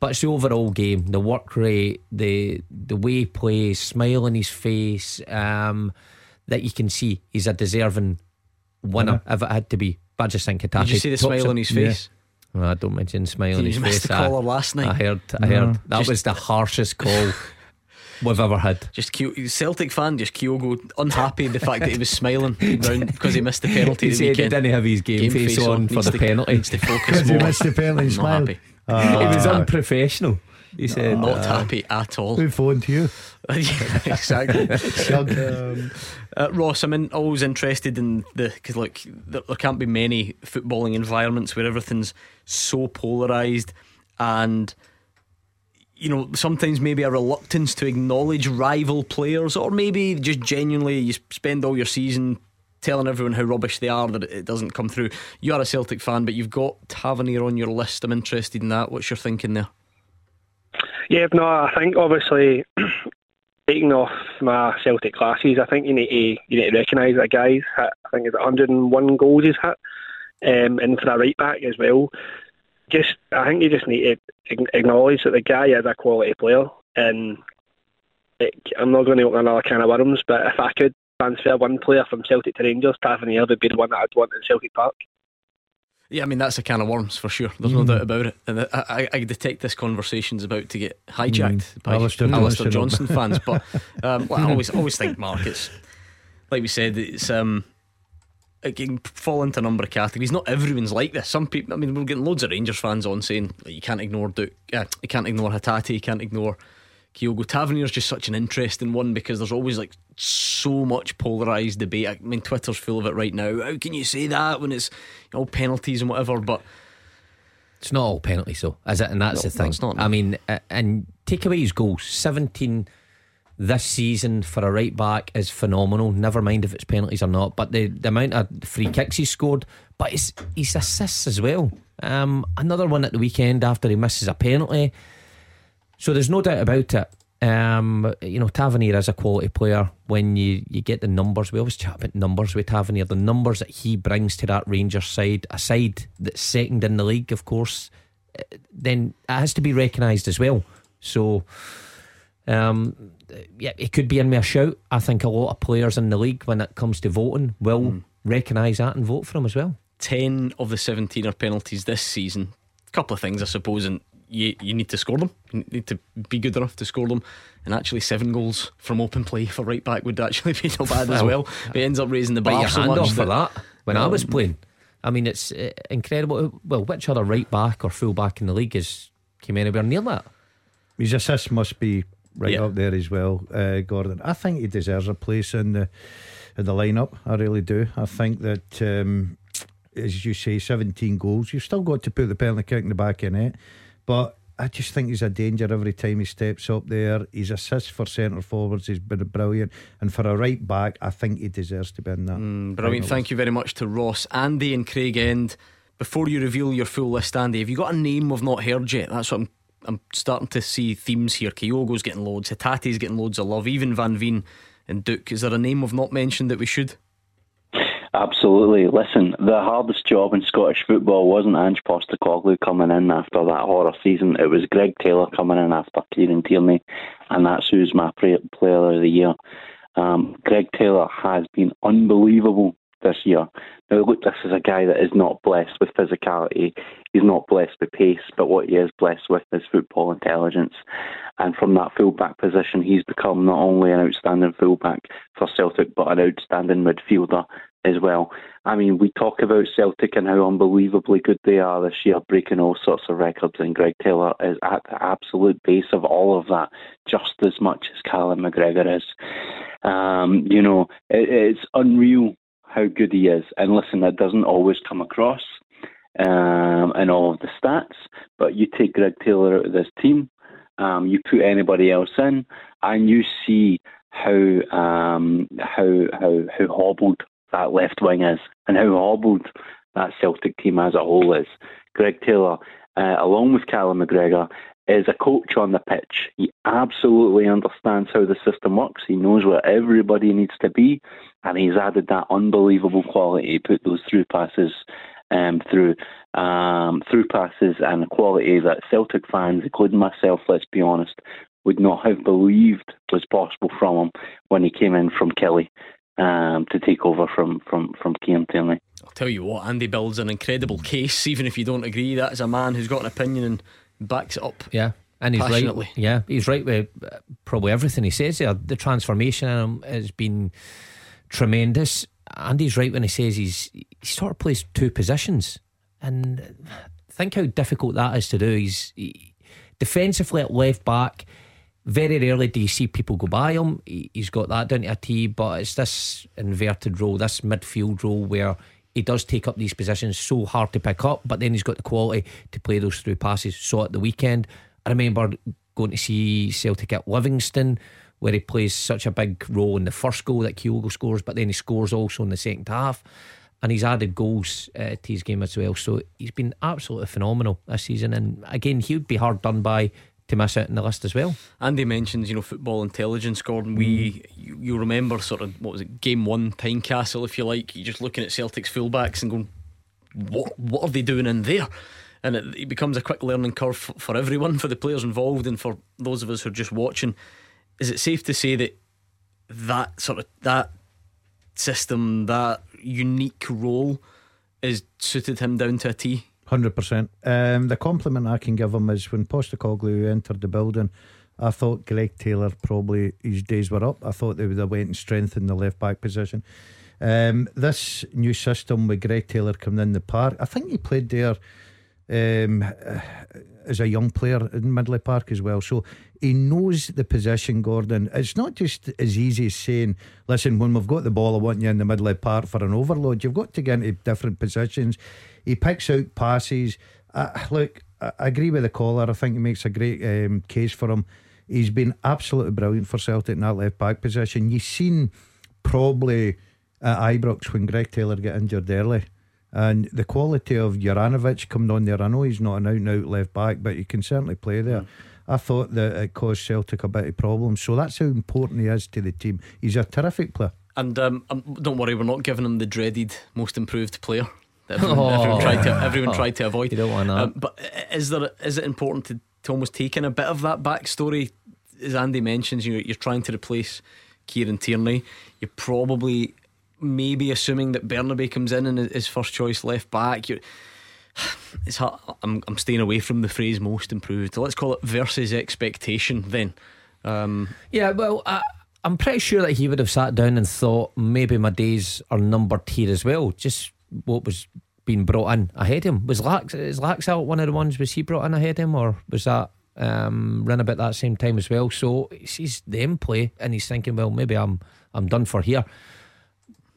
[SPEAKER 2] But it's the overall game, the work rate, the the way he plays, smile on his face, um, that you can see he's a deserving winner if it had to be. But I just think
[SPEAKER 1] Did you see the smile on his face?
[SPEAKER 2] Yeah. Well, I don't mention smile on his
[SPEAKER 1] face.
[SPEAKER 2] The
[SPEAKER 1] caller last night.
[SPEAKER 2] I heard. I heard that just, was the harshest call we've ever had.
[SPEAKER 1] Just Celtic fan, just Kyogo unhappy the fact that he was smiling because he missed the penalty.
[SPEAKER 2] he
[SPEAKER 1] the
[SPEAKER 2] said he didn't have his game, game face, face, on, for the
[SPEAKER 1] to,
[SPEAKER 2] penalty.
[SPEAKER 1] Needs to focus more.
[SPEAKER 3] he missed the penalty. Smile.
[SPEAKER 2] Uh, he was unprofessional. He said,
[SPEAKER 1] "Not uh, happy at all."
[SPEAKER 3] Who phoned you?
[SPEAKER 1] yeah, exactly. um, uh, Ross, I'm in, always interested in the because look, there, there can't be many footballing environments where everything's so polarized and you know, sometimes maybe a reluctance to acknowledge rival players, or maybe just genuinely you spend all your season telling everyone how rubbish they are that it doesn't come through. You are a Celtic fan, but you've got Tavernier on your list. I'm interested in that. What's your thinking there?
[SPEAKER 4] Yeah, no, I think obviously taking off my Celtic classes, I think you need to you need to recognise that guy's hit. I think it's 101 goals he's hit, um, and for a right back as well. Just, I think you just need to acknowledge that the guy is a quality player, and it, I'm not going to open another can of worms. But if I could transfer one player from Celtic to Rangers, Tavernier would be the one that I'd want in Celtic Park.
[SPEAKER 1] Yeah, I mean that's a can of worms for sure. There's mm. no doubt about it. And I, I, I, detect this conversation's about to get hijacked mm. by Alistair, Alistair Johnston fans. But um, well, I always always think markets, like we said, it's um, it can fall into a number of categories. Not everyone's like this. Some people, I mean, we're getting loads of Rangers fans on saying like, you can't ignore Duk, uh, you can't ignore Hatate, you can't ignore Kyogo Tavernier is just such an interesting one because there's always like so much polarized debate. I mean, Twitter's full of it right now. How can you say that when it's all penalties and whatever? But
[SPEAKER 2] it's not all penalties, though, is it? And that's
[SPEAKER 1] no,
[SPEAKER 2] the thing.
[SPEAKER 1] It's Not, no.
[SPEAKER 2] I mean, and take away his goals, 17 this season for a right back is phenomenal. Never mind if it's penalties or not. But the, the amount of free kicks he scored, but his, his assists as well. Um, another one at the weekend after he misses a penalty. So there's no doubt about it. Um, you know, Tavernier is a quality player. When you, you get the numbers, we always chat about numbers with Tavernier. The numbers that he brings to that Rangers side, a side that's second in the league, of course, eh, then it has to be recognised as well. So, um, yeah, it could be in me a shout. I think a lot of players in the league, when it comes to voting, will mm. recognise that and vote for him as well.
[SPEAKER 1] 10 of the 17 are penalties this season. A couple of things, I suppose, and you, you need to score them. You need to be good enough to score them. And actually, seven goals from open play for right back would actually be not bad as well. But it ends up raising the bar
[SPEAKER 2] your
[SPEAKER 1] so
[SPEAKER 2] hand
[SPEAKER 1] much
[SPEAKER 2] off for that. When um, I was playing, I mean, it's uh, incredible. Well, which other right back or full back in the league has came anywhere near that?
[SPEAKER 3] His assist must be right yeah. up there as well, uh, Gordon. I think he deserves a place in the in the lineup. I really do. I think that. Um, as you say, 17 goals. You've still got to put the penalty kick in the back of the net. But I just think he's a danger every time he steps up there. His assist for centre forwards He's been brilliant, and for a right back, I think he deserves to be in that.
[SPEAKER 1] Mm, brilliant. Thank you very much to Ross, Andy, and Craig End. Before you reveal your full list, Andy, have you got a name we've not heard yet? That's what I'm. I'm starting to see themes here. Kyogo's getting loads, Hatate's getting loads of love, even Van Veen and Duk. Is there a name we've not mentioned that we should?
[SPEAKER 7] Absolutely. Listen, the hardest job in Scottish football wasn't Ange Postecoglou coming in after that horror season. It was Greg Taylor coming in after Kieran Tierney, and that's who's my player of the year. Um, Greg Taylor has been unbelievable this year. Now, look, this is a guy that is not blessed with physicality. He's not blessed with pace, but what he is blessed with is football intelligence. And from that fullback position, he's become not only an outstanding fullback for Celtic, but an outstanding midfielder as well. I mean, we talk about Celtic and how unbelievably good they are this year, breaking all sorts of records, and Greg Taylor is at the absolute base of all of that, just as much as Callum McGregor is. Um, you know, it, it's unreal how good he is. And listen, that doesn't always come across. Um, and all of the stats, but you take Greg Taylor out of this team, um, you put anybody else in, and you see how um, how how how hobbled that left wing is, and how hobbled that Celtic team as a whole is. Greg Taylor, uh, along with Callum McGregor, is a coach on the pitch. He absolutely understands how the system works. He knows where everybody needs to be, and he's added that unbelievable quality. Put those through passes um, through um, through passes and the quality that Celtic fans, including myself, let's be honest, would not have believed was possible from him when he came in from Killie um, to take over from from from Kieran Tierney.
[SPEAKER 1] I'll tell you what, Andy builds an incredible case, even if you don't agree. That is a man who's got an opinion and backs it up.
[SPEAKER 2] Yeah. And he's right. Yeah, he's right with uh, probably everything he says there. The transformation in him has been tremendous. Andy's right when he says he's he sort of plays two positions, and think how difficult that is to do. He's he, defensively at left back. Very rarely do you see people go by him. He, he's got that down to a T, but it's this inverted role, this midfield role where he does take up these positions so hard to pick up, but then he's got the quality to play those through passes. So at the weekend, I remember going to see Celtic at Livingston, where he plays such a big role in the first goal that Kyogo scores, but then he scores also in the second half. And he's added goals uh, to his game as well. So he's been absolutely phenomenal this season. And again, he would be hard done by to miss out in the list as well.
[SPEAKER 1] Andy mentions, you know, football intelligence, Gordon. We, you, you, remember sort of, what was it, game one, Tynecastle, if you like. You're just looking at Celtic's fullbacks and going, what, what are they doing in there? And it, it becomes a quick learning curve for, for everyone, for the players involved, and for those of us who are just watching. Is it safe to say that that sort of, that system, that unique role, is suited him down to a T?
[SPEAKER 3] Hundred percent. Um, the compliment I can give him is when Postecoglou entered the building. I thought Greg Taylor probably his days were up. I thought they would have went and strengthened the left back position. Um, this new system with Greg Taylor coming in the park, I think he played there um, as a young player in Midley Park as well. So he knows the position, Gordon. It's not just as easy as saying, listen, when we've got the ball, I want you in the Midley Park for an overload. You've got to get into different positions. He picks out passes. Uh, look, I agree with the caller. I think he makes a great um, case for him. He's been absolutely brilliant for Celtic in that left back position. You've seen probably at Ibrox when Greg Taylor got injured early. And the quality of Juranovic coming on there, I know he's not an out and out left back, but he can certainly play there. Mm. I thought that it caused Celtic a bit of problems. So that's how important he is to the team. He's a terrific player.
[SPEAKER 1] And um, um don't worry, we're not giving him the dreaded most improved player everyone, oh. everyone tried to everyone tried to avoid.
[SPEAKER 2] You don't want that. Um,
[SPEAKER 1] but is there is it important to, to almost take in a bit of that backstory? As Andy mentions, you you're trying to replace Kieran Tierney. You're probably maybe assuming that Bernabei comes in and is first choice left back. You're, it's hard. I'm I'm staying away from the phrase most improved. Let's call it versus expectation then. Um,
[SPEAKER 2] yeah, well, I, I'm pretty sure that he would have sat down and thought maybe my days are numbered here as well. Just what was being brought in ahead him. Was Lax is Laxalt one of the ones was he brought in ahead him or was that um, run about that same time as well? So he sees them play and he's thinking, well, maybe I'm I'm done for here.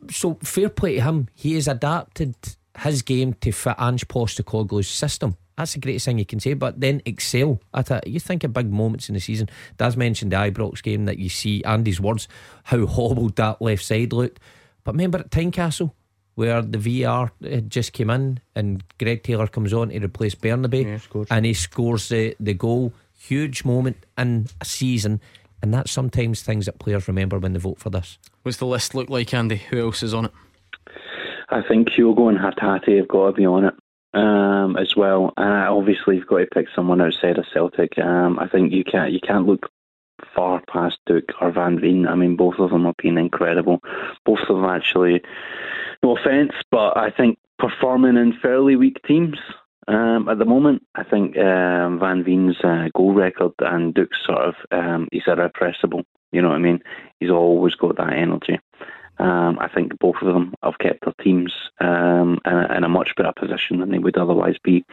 [SPEAKER 2] So fair play to him. He has adapted his game to fit Ange Postecoglou's system. That's the greatest thing you can say. But then excel at it. You think of big moments in the season. Daz mentioned the Ibrox game that you see Andy's words, how hobbled that left side looked. But remember at Tynecastle, where the VAR uh, just came in and Greg Taylor comes on to replace Bernabei
[SPEAKER 3] yeah,
[SPEAKER 2] and he scores the, the goal. Huge moment in a season. And that's sometimes things that players remember when they vote for this.
[SPEAKER 1] What's the list look like, Andy? Who else is on it?
[SPEAKER 7] I think Kyogo and Hatate have got to be on it um, as well. And obviously, you've got to pick someone outside of Celtic. Um, I think you can't you can't look far past Duk or Van Veen. I mean, both of them have been incredible. Both of them actually no offence, but I think performing in fairly weak teams um, at the moment. I think um, Van Veen's uh, goal record and Duk's sort of um, he's irrepressible. You know what I mean? He's always got that energy. Um, I think both of them have kept their teams um, in, a, in, a, much better position than they would otherwise be.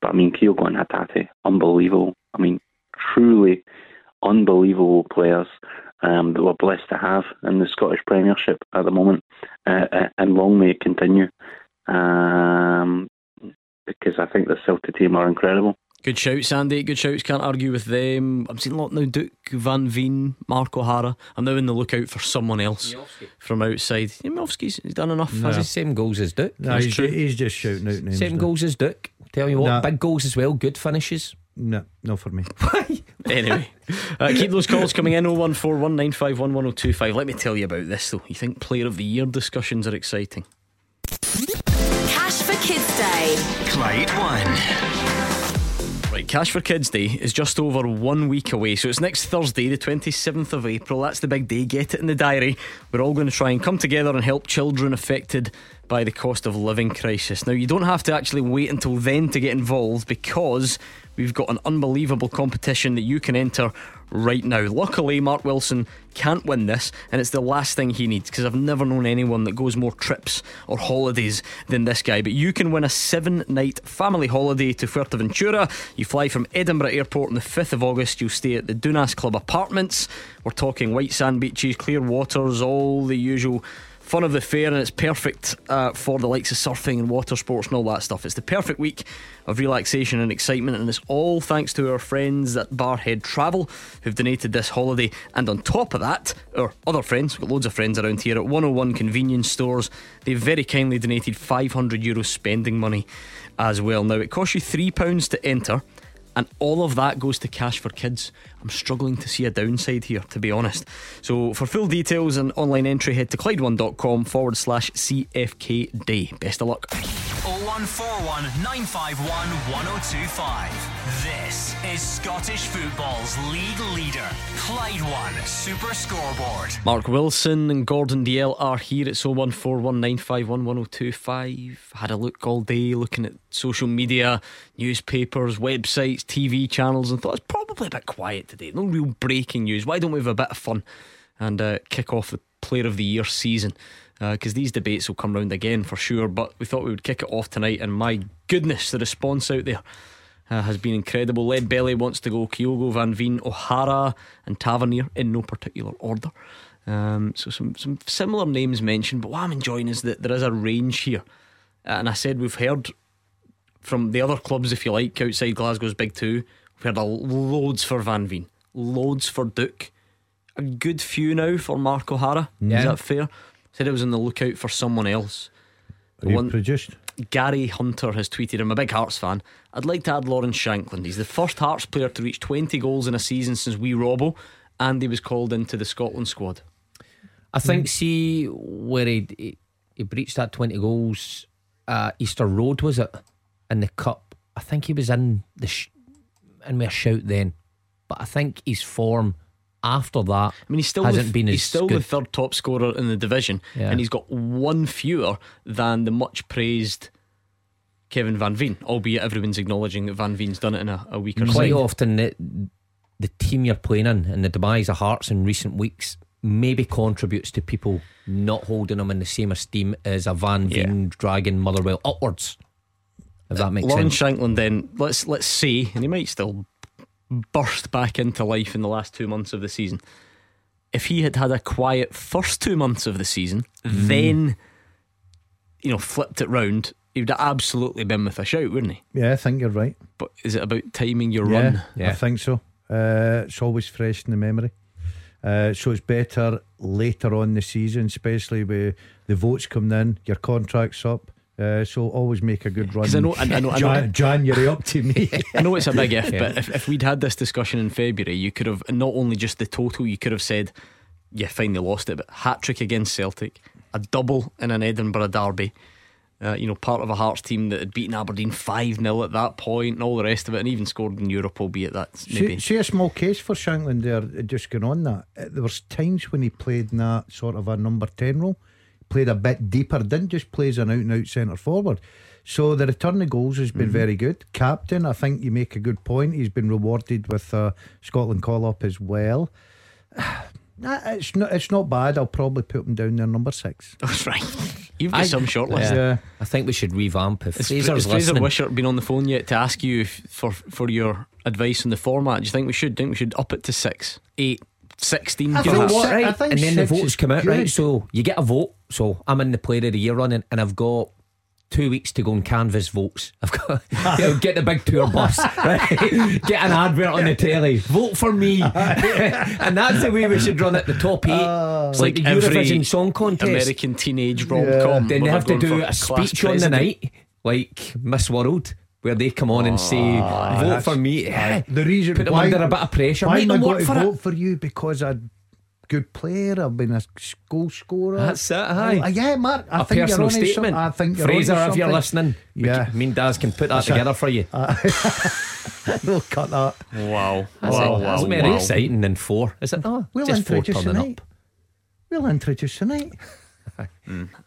[SPEAKER 7] But I mean, Kyogo and Hatate, unbelievable. I mean, truly unbelievable players um, that we're blessed to have in the Scottish Premiership at the moment, uh, uh and long may it continue. Um, because I think the Celtic team are incredible.
[SPEAKER 1] Good shouts, Sandy. Good shouts. Can't argue with them. I'm seeing a lot now. Duk, Van Veen, Mark O'Hara. I'm now in the lookout for someone else from outside. Yeah, Miovski's he's done enough.
[SPEAKER 2] Has
[SPEAKER 1] Has
[SPEAKER 2] the same goals as Duk.
[SPEAKER 3] No,
[SPEAKER 1] That's
[SPEAKER 3] he's,
[SPEAKER 1] true.
[SPEAKER 3] he's just shouting out names.
[SPEAKER 2] Same
[SPEAKER 3] now.
[SPEAKER 2] goals as Duk. Tell you what,
[SPEAKER 3] Nah.
[SPEAKER 2] big goals as well. Good finishes.
[SPEAKER 3] No, not for me. Why?
[SPEAKER 1] Anyway, uh, keep those calls coming in 01419511025. Let me tell you about this though. You think Player of the Year discussions are exciting?
[SPEAKER 5] Clyde One.
[SPEAKER 1] Right, Cash for Kids Day is just over one week away, so it's next Thursday, the 27th of April. That's the big day. Get it in the diary. We're all going to try and come together and help children affected by the cost of living crisis. Now, you don't have to actually wait until then to get involved because we've got an unbelievable competition that you can enter right now. Luckily, Mark Wilson can't win this, and it's the last thing he needs because I've never known anyone that goes more trips or holidays than this guy. But you can win a seven night family holiday to Fuerteventura. You fly from Edinburgh Airport on the 5th of August. You'll stay at the Dunas Club apartments. We're talking white sand beaches, clear waters, all the usual fun of the fair, and it's perfect uh, for the likes of surfing and water sports and all that stuff. It's the perfect week of relaxation and excitement, and it's all thanks to our friends at Barhead Travel who've donated this holiday. And on top of that, our other friends, we've got loads of friends around here at 101 convenience stores, they've very kindly donated 500 euro spending money as well. Now, it costs you £3 to enter. And all of that goes to Cash for Kids. I'm struggling to see a downside here, to be honest. So, for full details and online entry, head to Clyde1.com forward slash CFK Day. Best of luck.
[SPEAKER 5] Oh, 0141 951 1025. This is Scottish football's league leader, Clyde One Super Scoreboard.
[SPEAKER 1] Mark Wilson and Gordon Dalziel are here. It's 01419511025. Had a look all day looking at social media, newspapers, websites, TV channels, and thought it's probably a bit quiet today. No real breaking news. Why don't we have a bit of fun and uh, kick off the Player of the Year season? Because these debates will come round again for sure. But we thought we would kick it off tonight, and my goodness, the response out there. Uh, has been incredible. Lead Belly wants to go Kyogo, Van Veen, O'Hara, and Tavernier in no particular order. Um, so some some similar names mentioned, but what I'm enjoying is that there is a range here. And I said we've heard from the other clubs, if you like, outside Glasgow's Big Two. We've heard a loads for Van Veen, loads for Duk, a good few now for Mark O'Hara. Is that fair? Said it was on the lookout for someone else.
[SPEAKER 3] Are you
[SPEAKER 1] One-
[SPEAKER 3] produced?
[SPEAKER 1] Gary Hunter has tweeted, I'm a big Hearts fan. I'd like to add Lawrence Shankland. He's the first Hearts player to reach 20 goals in a season since we Robbo, and he was called into the Scotland squad.
[SPEAKER 2] I think, see, where he, he, he breached that 20 goals, uh, Easter Road, was it? In the Cup. I think he was in the sh- in with a shout then. But I think his form after that
[SPEAKER 1] I mean, he's still
[SPEAKER 2] hasn't
[SPEAKER 1] the,
[SPEAKER 2] been
[SPEAKER 1] he's still
[SPEAKER 2] good.
[SPEAKER 1] the third top scorer in the division,
[SPEAKER 2] Yeah.
[SPEAKER 1] and he's got one fewer than the much praised Kevin Van Veen. Albeit everyone's acknowledging that Van Veen's done it in a, a weaker
[SPEAKER 2] Quite
[SPEAKER 1] side.
[SPEAKER 2] often, the, the team you're playing in and the demise of Hearts in recent weeks maybe contributes to people not holding them in the same esteem as a Van
[SPEAKER 1] Yeah.
[SPEAKER 2] Veen dragging Motherwell upwards. If that makes
[SPEAKER 1] Lawrence
[SPEAKER 2] sense.
[SPEAKER 1] Shankland, then let's let's say, and he might still burst back into life in the last two months of the season. If he had had a quiet first two months of the season,
[SPEAKER 2] Mm-hmm.
[SPEAKER 1] then you know flipped it round, he would have absolutely been with a shout, wouldn't he?
[SPEAKER 3] Yeah, I think you're right.
[SPEAKER 1] But is it about timing your
[SPEAKER 3] yeah,
[SPEAKER 1] run?
[SPEAKER 3] I think so. Uh, it's always fresh in the memory. Uh, so it's better later on in the season, especially with the votes coming in, your contract's up. Uh, so always make a good run.
[SPEAKER 1] I know- I- know- I know-
[SPEAKER 3] Jan- January up to me.
[SPEAKER 1] I know it's a big if, but if, if we'd had this discussion in February, you could have not only just the total, you could have said, yeah, fine, they lost it, but hat trick against Celtic, a double in an Edinburgh derby. Uh, you know, part of a Hearts team that had beaten Aberdeen 5 0 at that point and all the rest of it, and even scored in Europe, albeit that's maybe.
[SPEAKER 3] See, see a small case for Shankland there, just going on that. There was times when he played in that sort of a number 10 role, played a bit deeper, didn't just play as an out and out centre forward. So the return of goals has been mm-hmm. very good. Captain, I think you make a good point. He's been rewarded with a Scotland call up as well. Nah, it's not. It's not bad. I'll probably put him down there number six.
[SPEAKER 1] That's right. You've got
[SPEAKER 2] I-
[SPEAKER 1] some short list.
[SPEAKER 2] Yeah.
[SPEAKER 3] Yeah.
[SPEAKER 2] I think we should revamp. If
[SPEAKER 1] Has
[SPEAKER 2] Fraser's
[SPEAKER 1] Fraser, Fraser
[SPEAKER 2] listening,
[SPEAKER 1] Wishart been on the phone yet to ask you if, for for your advice on the format? Do you think we should? Do you think we should up it to six, eight, 16?
[SPEAKER 3] I think
[SPEAKER 2] what,
[SPEAKER 3] si- I think
[SPEAKER 2] And then the votes come out, right? So you get a vote. So I'm in the player of the year running, and I've got two weeks to go and canvas votes. I've got you know, get the big tour bus, right? get an advert on the telly. Vote for me, and that's the way we should run it. The top eight,
[SPEAKER 3] Ah.
[SPEAKER 2] it's like, the
[SPEAKER 1] every
[SPEAKER 2] Eurovision Song Contest.
[SPEAKER 1] American teenage rom com.
[SPEAKER 2] then they have to do a speech on the night, like Miss World. Where they come on and say, "Vote for me." Eh,
[SPEAKER 3] The reason
[SPEAKER 2] put them
[SPEAKER 3] why,
[SPEAKER 2] under a bit of pressure.
[SPEAKER 3] Why am I going to vote
[SPEAKER 2] it.
[SPEAKER 3] for you? Because I'm a good player. I've been a goal scorer.
[SPEAKER 2] That's it, aye.
[SPEAKER 3] Oh, yeah, Mark. I
[SPEAKER 2] a
[SPEAKER 3] think
[SPEAKER 2] personal
[SPEAKER 3] you're onto
[SPEAKER 2] statement.
[SPEAKER 3] Some, I think you're
[SPEAKER 2] Fraser, if you're listening, we
[SPEAKER 3] Yeah.
[SPEAKER 2] can- me and Daz can put that
[SPEAKER 3] That's it.
[SPEAKER 2] together for you.
[SPEAKER 3] we'll cut that.
[SPEAKER 1] Wow.
[SPEAKER 2] That's,
[SPEAKER 1] wow,
[SPEAKER 2] it. That's
[SPEAKER 1] wow,
[SPEAKER 2] more
[SPEAKER 1] wow.
[SPEAKER 2] exciting than four, is it? Oh,
[SPEAKER 3] We'll
[SPEAKER 2] just four
[SPEAKER 3] introduce
[SPEAKER 2] turning
[SPEAKER 3] tonight.
[SPEAKER 2] up.
[SPEAKER 3] We'll introduce tonight.
[SPEAKER 1] I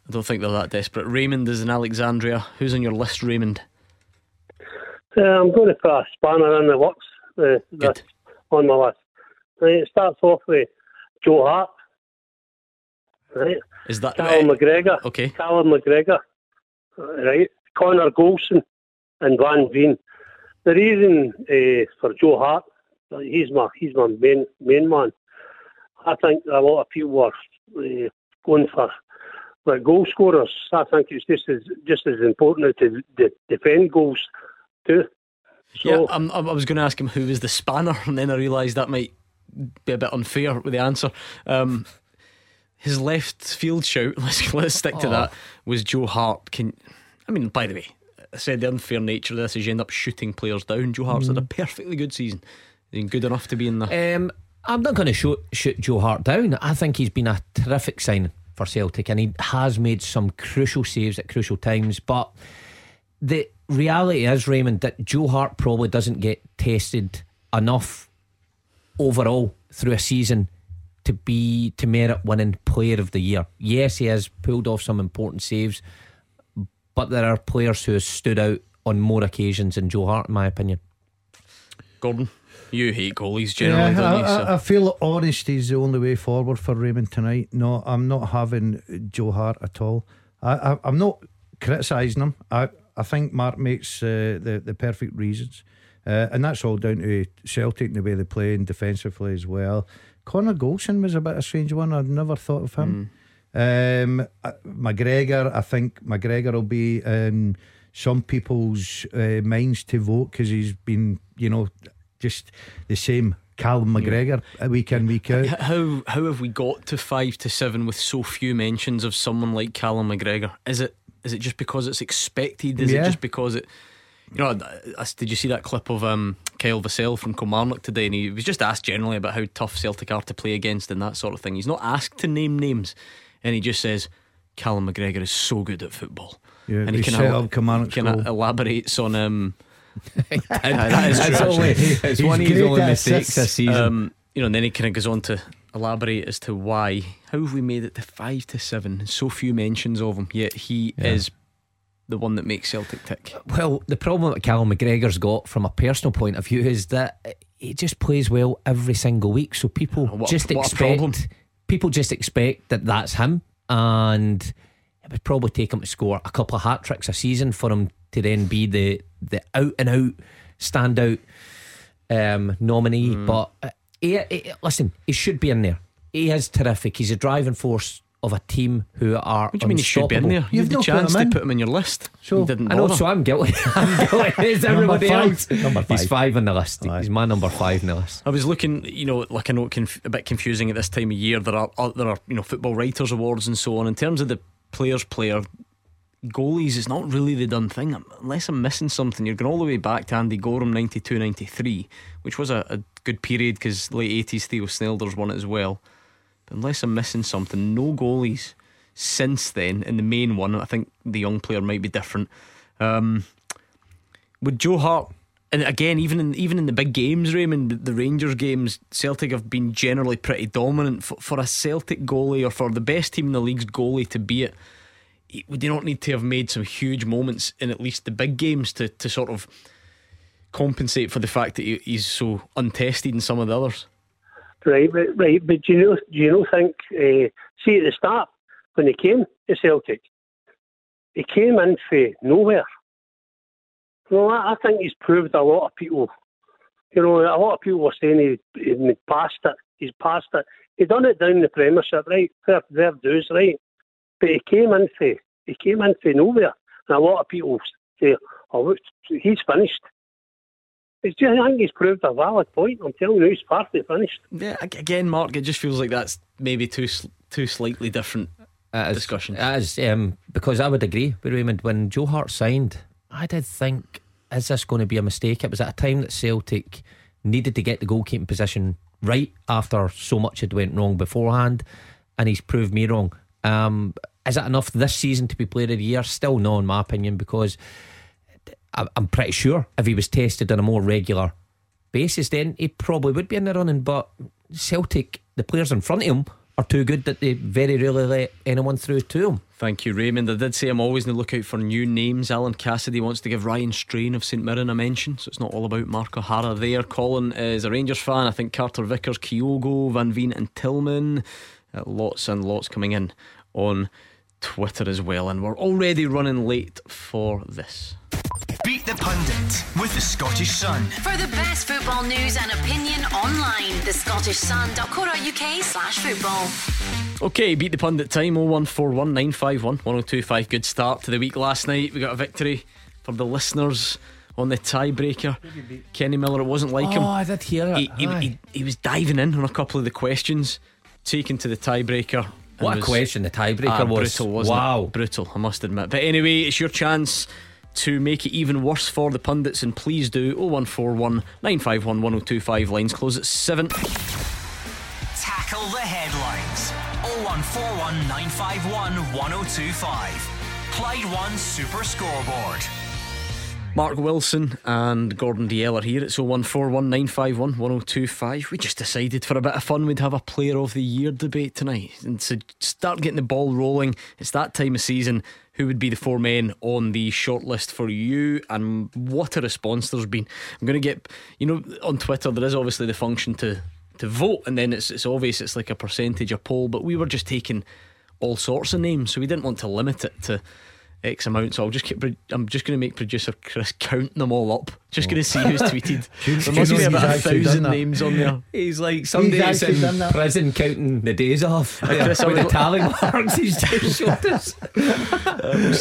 [SPEAKER 1] don't think they're that desperate. Raymond is in Alexandria. Who's on your list, Raymond?
[SPEAKER 4] Uh, I'm going to put a spanner in the works uh, that's on my list. Right, it starts off with Joe Hart, right?
[SPEAKER 1] Is that
[SPEAKER 4] Callum
[SPEAKER 1] uh,
[SPEAKER 4] McGregor,
[SPEAKER 1] okay?
[SPEAKER 4] Callum McGregor, right? Connor Goldson and Van Veen. The reason uh, for Joe Hart, he's my he's my main main man. I think a lot of people are uh, going for like goal scorers. I think it's just as just as important to de- defend goals too. So
[SPEAKER 1] yeah, I'm- I was going to ask him who was the spanner, and then I realised that might be a bit unfair with the answer. Um, his left field shout, let's, let's stick to
[SPEAKER 2] Oh.
[SPEAKER 1] that, was Joe Hart. Can I mean, by the way, I said the unfair nature of this is you end up shooting players down. Joe Hart's had a perfectly good season. Been good enough to be in the.
[SPEAKER 2] Um, I'm not going to shoot, shoot Joe Hart down. I think he's been a terrific signing for Celtic and he has made some crucial saves at crucial times. But the reality is, Raymond, that Joe Hart probably doesn't get tested enough overall through a season to be to merit winning player of the year. Yes, he has pulled off some important saves, but there are players who have stood out on more occasions than Joe Hart, in my opinion.
[SPEAKER 1] Gordon, you hate goalies generally,
[SPEAKER 3] Yeah,
[SPEAKER 1] don't
[SPEAKER 3] I,
[SPEAKER 1] you?
[SPEAKER 3] I,
[SPEAKER 1] So-
[SPEAKER 3] I feel honesty is the only way forward for Raymond tonight. No, I'm not having Joe Hart at all. I, I, I'm not criticising him. I, I think Mark makes uh, the the perfect reasons, uh, and that's all down to Celtic and the way they play and defensively as well. Connor Goldson was a bit of a strange one. I'd never thought of him. Um, uh, McGregor, I think McGregor will be in some people's uh, minds to vote because he's been, you know, just the same Callum McGregor uh, week in week out.
[SPEAKER 1] How how have we got to five to seven with so few mentions of someone like Callum McGregor? Is it is it just because it's expected? Is
[SPEAKER 3] Yeah.
[SPEAKER 1] it just because it? You know, I- I- did you see that clip of um, Kyle Vassell from Kilmarnock today? And he was just asked generally about how tough Celtic are to play against and that sort of thing. He's not asked to name names, and he just says Callum McGregor is so good at football.
[SPEAKER 3] Yeah,
[SPEAKER 1] and
[SPEAKER 3] he
[SPEAKER 1] can
[SPEAKER 3] set
[SPEAKER 1] el-
[SPEAKER 3] up
[SPEAKER 1] kind
[SPEAKER 3] goal.
[SPEAKER 1] of elaborates on um,
[SPEAKER 2] that
[SPEAKER 1] is
[SPEAKER 2] it's only, it's
[SPEAKER 3] He's
[SPEAKER 2] one of his only
[SPEAKER 3] at
[SPEAKER 2] mistakes
[SPEAKER 3] assists.
[SPEAKER 2] this season.
[SPEAKER 1] Um, you know, and then he kind of goes on to elaborate as to why. How have we made it to five to seven? So few mentions of him, yet he is the one that makes Celtic tick.
[SPEAKER 2] Well, the problem that Callum McGregor's got from a personal point of view is that he just plays well every single week. So people
[SPEAKER 1] What
[SPEAKER 2] just
[SPEAKER 1] what a
[SPEAKER 2] expect people just expect that that's him, and it would probably take him to score a couple of hat tricks a season for him to then be the the out and out standout um, nominee.
[SPEAKER 1] Hmm.
[SPEAKER 2] But uh, he, he- listen, he should be in there. He is terrific. He's a driving force of a team who are.
[SPEAKER 1] What do you mean he should be in there? You
[SPEAKER 3] You've
[SPEAKER 1] had the
[SPEAKER 3] not put
[SPEAKER 1] chance to put him in your list.
[SPEAKER 3] So-
[SPEAKER 1] you didn't
[SPEAKER 2] I know, so I'm guilty. I'm guilty. Is everybody
[SPEAKER 3] five.
[SPEAKER 2] else?
[SPEAKER 3] Number
[SPEAKER 2] He's
[SPEAKER 3] five.
[SPEAKER 2] five on the list.
[SPEAKER 3] Aye.
[SPEAKER 2] He's my number five on the list.
[SPEAKER 1] I was looking, you know, like I know, conf- a bit confusing at this time of year. There are uh, there are you know football writers awards and so on. In terms of the players' player, goalies, it's not really the done thing. Unless I'm missing something, you're going all the way back to Andy Goram 92 93, which was a, a good period because late 80s Theo Snelders won it as well. Unless I'm missing something, no goalies since then. In the main one, I think the young player might be different. Um, with Joe Hart, and again, even in even in the big games, Raymond, the Rangers games, Celtic have been generally pretty dominant. For, for a Celtic goalie or for the best team in the league's goalie to be it, would they not need to have made some huge moments in at least the big games to, to sort of compensate for the fact that he, he's so untested in some of the others?
[SPEAKER 4] Right, but, right, but do you know, do you know, think, uh, see at the start, when he came to Celtic, he came in for nowhere. Well, I, I think he's proved a lot of people, you know, a lot of people were saying he, he passed it, he's passed it. He done it down the Premiership, right, fair, fair dues, right, but he came in for, he came in for nowhere. And a lot of people say, oh, he's finished. It's just, I think he's proved a valid point. I'm telling you, he's partly finished.
[SPEAKER 1] Yeah, again, Mark, it just feels like that's maybe two sl- two slightly different
[SPEAKER 2] It is-
[SPEAKER 1] discussions.
[SPEAKER 2] it is, um, because I would agree with Raymond. When Joe Hart signed, I did think, is this going to be a mistake? It was at a time that Celtic needed to get the goalkeeping position right after so much had went wrong beforehand, and he's proved me wrong. Um, is it enough this season to be player of the year? Still no, in my opinion, because I- I'm pretty sure if he was tested on a more regular basis, then he probably would be in the running. But Celtic, the players in front of him are too good that they very rarely let anyone through to them.
[SPEAKER 1] Thank you, Raymond. I did say I'm always on the lookout for new names. Alan Cassidy wants to give Ryan Strain of St Mirren a mention, so it's not all about Mark O'Hara there. Colin is a Rangers fan. I think Carter Vickers, Kyogo, Van Veen, and Tillman. Uh, lots and lots coming in on Twitter as well, and we're already running late for this.
[SPEAKER 5] Beat the Pundit with the Scottish Sun.
[SPEAKER 8] For the best football news and opinion online, thescottishsun.co.uk slash football.
[SPEAKER 1] Okay, beat the pundit time 0141 951 1025. Good start to the week last night. We got a victory for the listeners on the tiebreaker. Kenny Miller, it wasn't like him.
[SPEAKER 2] Oh, I did hear it.
[SPEAKER 1] he, he, he, he was diving in on a couple of the questions, taken to the tiebreaker. and
[SPEAKER 2] what a question the tiebreaker
[SPEAKER 1] Ah,
[SPEAKER 2] was.
[SPEAKER 1] brutal, wasn't
[SPEAKER 2] wow.
[SPEAKER 1] it? Brutal, I must admit. But anyway, it's your chance to make it even worse for the pundits, and please do 0141 951 1025. Lines close at 7.
[SPEAKER 5] Tackle the headlines. 0141 951 1025. Clyde One Super Scoreboard.
[SPEAKER 1] Mark Wilson and Gordon Dalziel are here. It's 0141 951 1025. We just decided for a bit of fun we'd have a Player of the Year debate tonight and to start getting the ball rolling. It's that time of season. Who would be the four men on the shortlist for you? And what a response there's been. I'm going to get, you know, on Twitter, there is obviously the function to, to vote, and then it's, it's obvious it's like a percentage, a poll, but we were just taking all sorts of names, so we didn't want to limit it to X amount. So I'll just keep. I'm just going to make producer Chris count them all up. Just going to see who's tweeted. There must be about a thousand names on there.
[SPEAKER 2] He's like somebody that's
[SPEAKER 3] actually done
[SPEAKER 2] in
[SPEAKER 3] that.
[SPEAKER 2] prison counting the days off.
[SPEAKER 1] Chris, I
[SPEAKER 2] with the
[SPEAKER 1] was-
[SPEAKER 2] tally marks he's just showed us.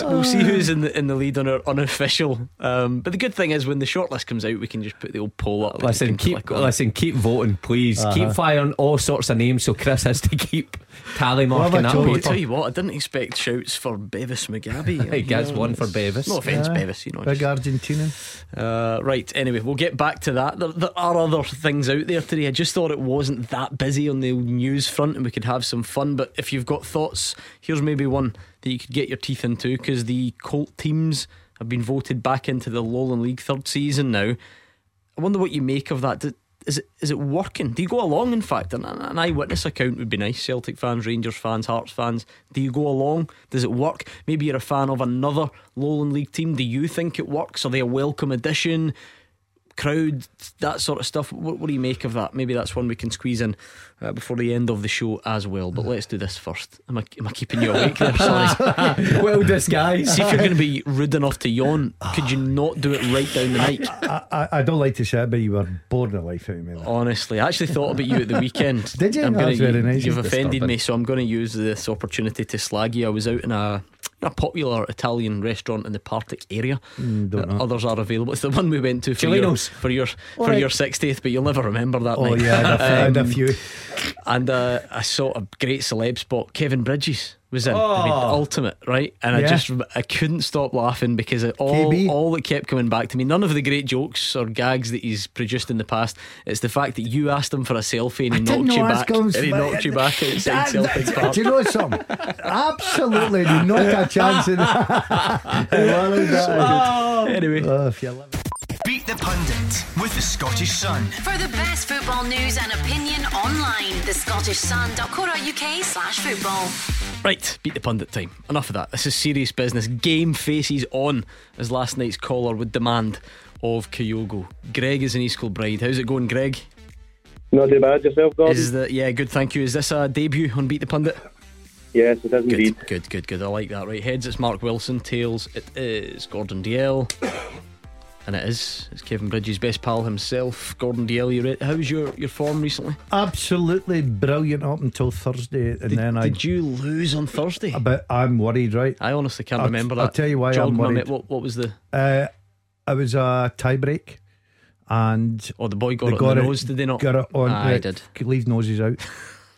[SPEAKER 1] We'll see who's in the in the lead on our unofficial. Um, but the good thing is when the shortlist comes out, we can just put the old poll up.
[SPEAKER 2] Listen, keep
[SPEAKER 1] click
[SPEAKER 2] listen, keep voting, please. Keep firing all sorts of names, so Chris has to keep tally marking
[SPEAKER 3] I
[SPEAKER 2] that
[SPEAKER 3] told
[SPEAKER 1] I'll tell you what, I didn't expect shouts for Bevis Mugabi.
[SPEAKER 2] He gets one for Bevis.
[SPEAKER 1] No offence,
[SPEAKER 3] Yeah.
[SPEAKER 1] Bevis. You know,
[SPEAKER 3] Big
[SPEAKER 1] just-
[SPEAKER 3] Argentinian.
[SPEAKER 1] Uh, right, anyway, we'll get back to that. There, there are other things out there today. I just thought it wasn't that busy on the news front and we could have some fun. But if you've got thoughts, here's maybe one that you could get your teeth into because the Colt teams have been voted back into the Lowland League third season now. I wonder what you make of that. Is it is it working? Do you go along? In fact, an, an eyewitness account would be nice. Celtic fans, Rangers fans, Hearts fans. Do you go along? Does it work? Maybe you're a fan of another Lowland League team. Do you think it works? Are they a welcome addition? Crowd, that sort of stuff. What, what do you make of that? Maybe that's one we can squeeze in uh, before the end of the show as well. But let's do this first. Am I, am I keeping you awake there? Sorry.
[SPEAKER 2] well disguised.
[SPEAKER 1] See if you're going to be rude enough to yawn. Could you not do it right down the mic?
[SPEAKER 3] I, I, I don't like to say it, but you were boring the life out of me.
[SPEAKER 1] Honestly, I actually thought about you at the weekend.
[SPEAKER 3] Did you?
[SPEAKER 1] I'm
[SPEAKER 3] That's
[SPEAKER 1] gonna,
[SPEAKER 3] very nice.
[SPEAKER 1] You've offended
[SPEAKER 2] disturbing.
[SPEAKER 1] me, so I'm going to use this opportunity to slag you. I was out in a, a popular Italian restaurant in the Partick area.
[SPEAKER 3] Mm.
[SPEAKER 1] Others are available. It's the one we went to for your,
[SPEAKER 2] Chilinos.
[SPEAKER 1] for your for
[SPEAKER 3] right.
[SPEAKER 1] your 60th, but you'll never remember that
[SPEAKER 3] Oh
[SPEAKER 1] night.
[SPEAKER 3] yeah, I had a, I had a
[SPEAKER 1] Um,
[SPEAKER 3] few.
[SPEAKER 1] And uh, I saw a great celeb spot. Kevin Bridges was in. I mean,
[SPEAKER 2] Oh.
[SPEAKER 1] ultimate, right? And I just I couldn't stop laughing because it all
[SPEAKER 3] KB.
[SPEAKER 1] all that kept coming back to me. None of the great jokes or gags that he's produced in the past. It's the fact that you asked him for a selfie and he
[SPEAKER 3] didn't
[SPEAKER 1] knocked you back.
[SPEAKER 3] this
[SPEAKER 1] And he knocked you back outside
[SPEAKER 3] That-
[SPEAKER 1] Celtic Park.
[SPEAKER 3] Do you know something? Absolutely, not a chance in that. Well, is that
[SPEAKER 1] Anyway.
[SPEAKER 3] Oh, if you love it.
[SPEAKER 5] Beat the Pundit with the Scottish Sun.
[SPEAKER 8] For the best football news and opinion online, the thescottishsun.co.uk slash football.
[SPEAKER 1] Right, beat the pundit time. Enough of that. This is serious business. Game faces on, as last night's caller would demand of Kyogo. Greg is in East Kilbride. How's it going, Greg?
[SPEAKER 9] Not too bad yourself, Gordon.
[SPEAKER 1] Is that yeah? Good, thank you. Is this a debut on Beat the Pundit?
[SPEAKER 9] yes, it is
[SPEAKER 1] Good,
[SPEAKER 9] indeed.
[SPEAKER 1] good, good, good. I like that. Right, heads it's Mark Wilson. Tails it is Gordon Dalziel. And it is. It's Kevin Bridges' best pal himself, Gordon re- how's your, your form recently?
[SPEAKER 3] Absolutely brilliant up until Thursday, and
[SPEAKER 1] Did,
[SPEAKER 3] then I.
[SPEAKER 1] did you lose on Thursday?
[SPEAKER 3] But I'm worried, right?
[SPEAKER 1] I honestly can't
[SPEAKER 3] I'll-
[SPEAKER 1] remember
[SPEAKER 3] I'll tell you why
[SPEAKER 1] Jog
[SPEAKER 3] I'm worried.
[SPEAKER 1] What, what was the?
[SPEAKER 3] Uh, it was a tie break, and
[SPEAKER 1] Oh, the boy got it on the nose. Did they not?
[SPEAKER 3] Got it on.
[SPEAKER 1] Ah, I did.
[SPEAKER 3] Leave noses out.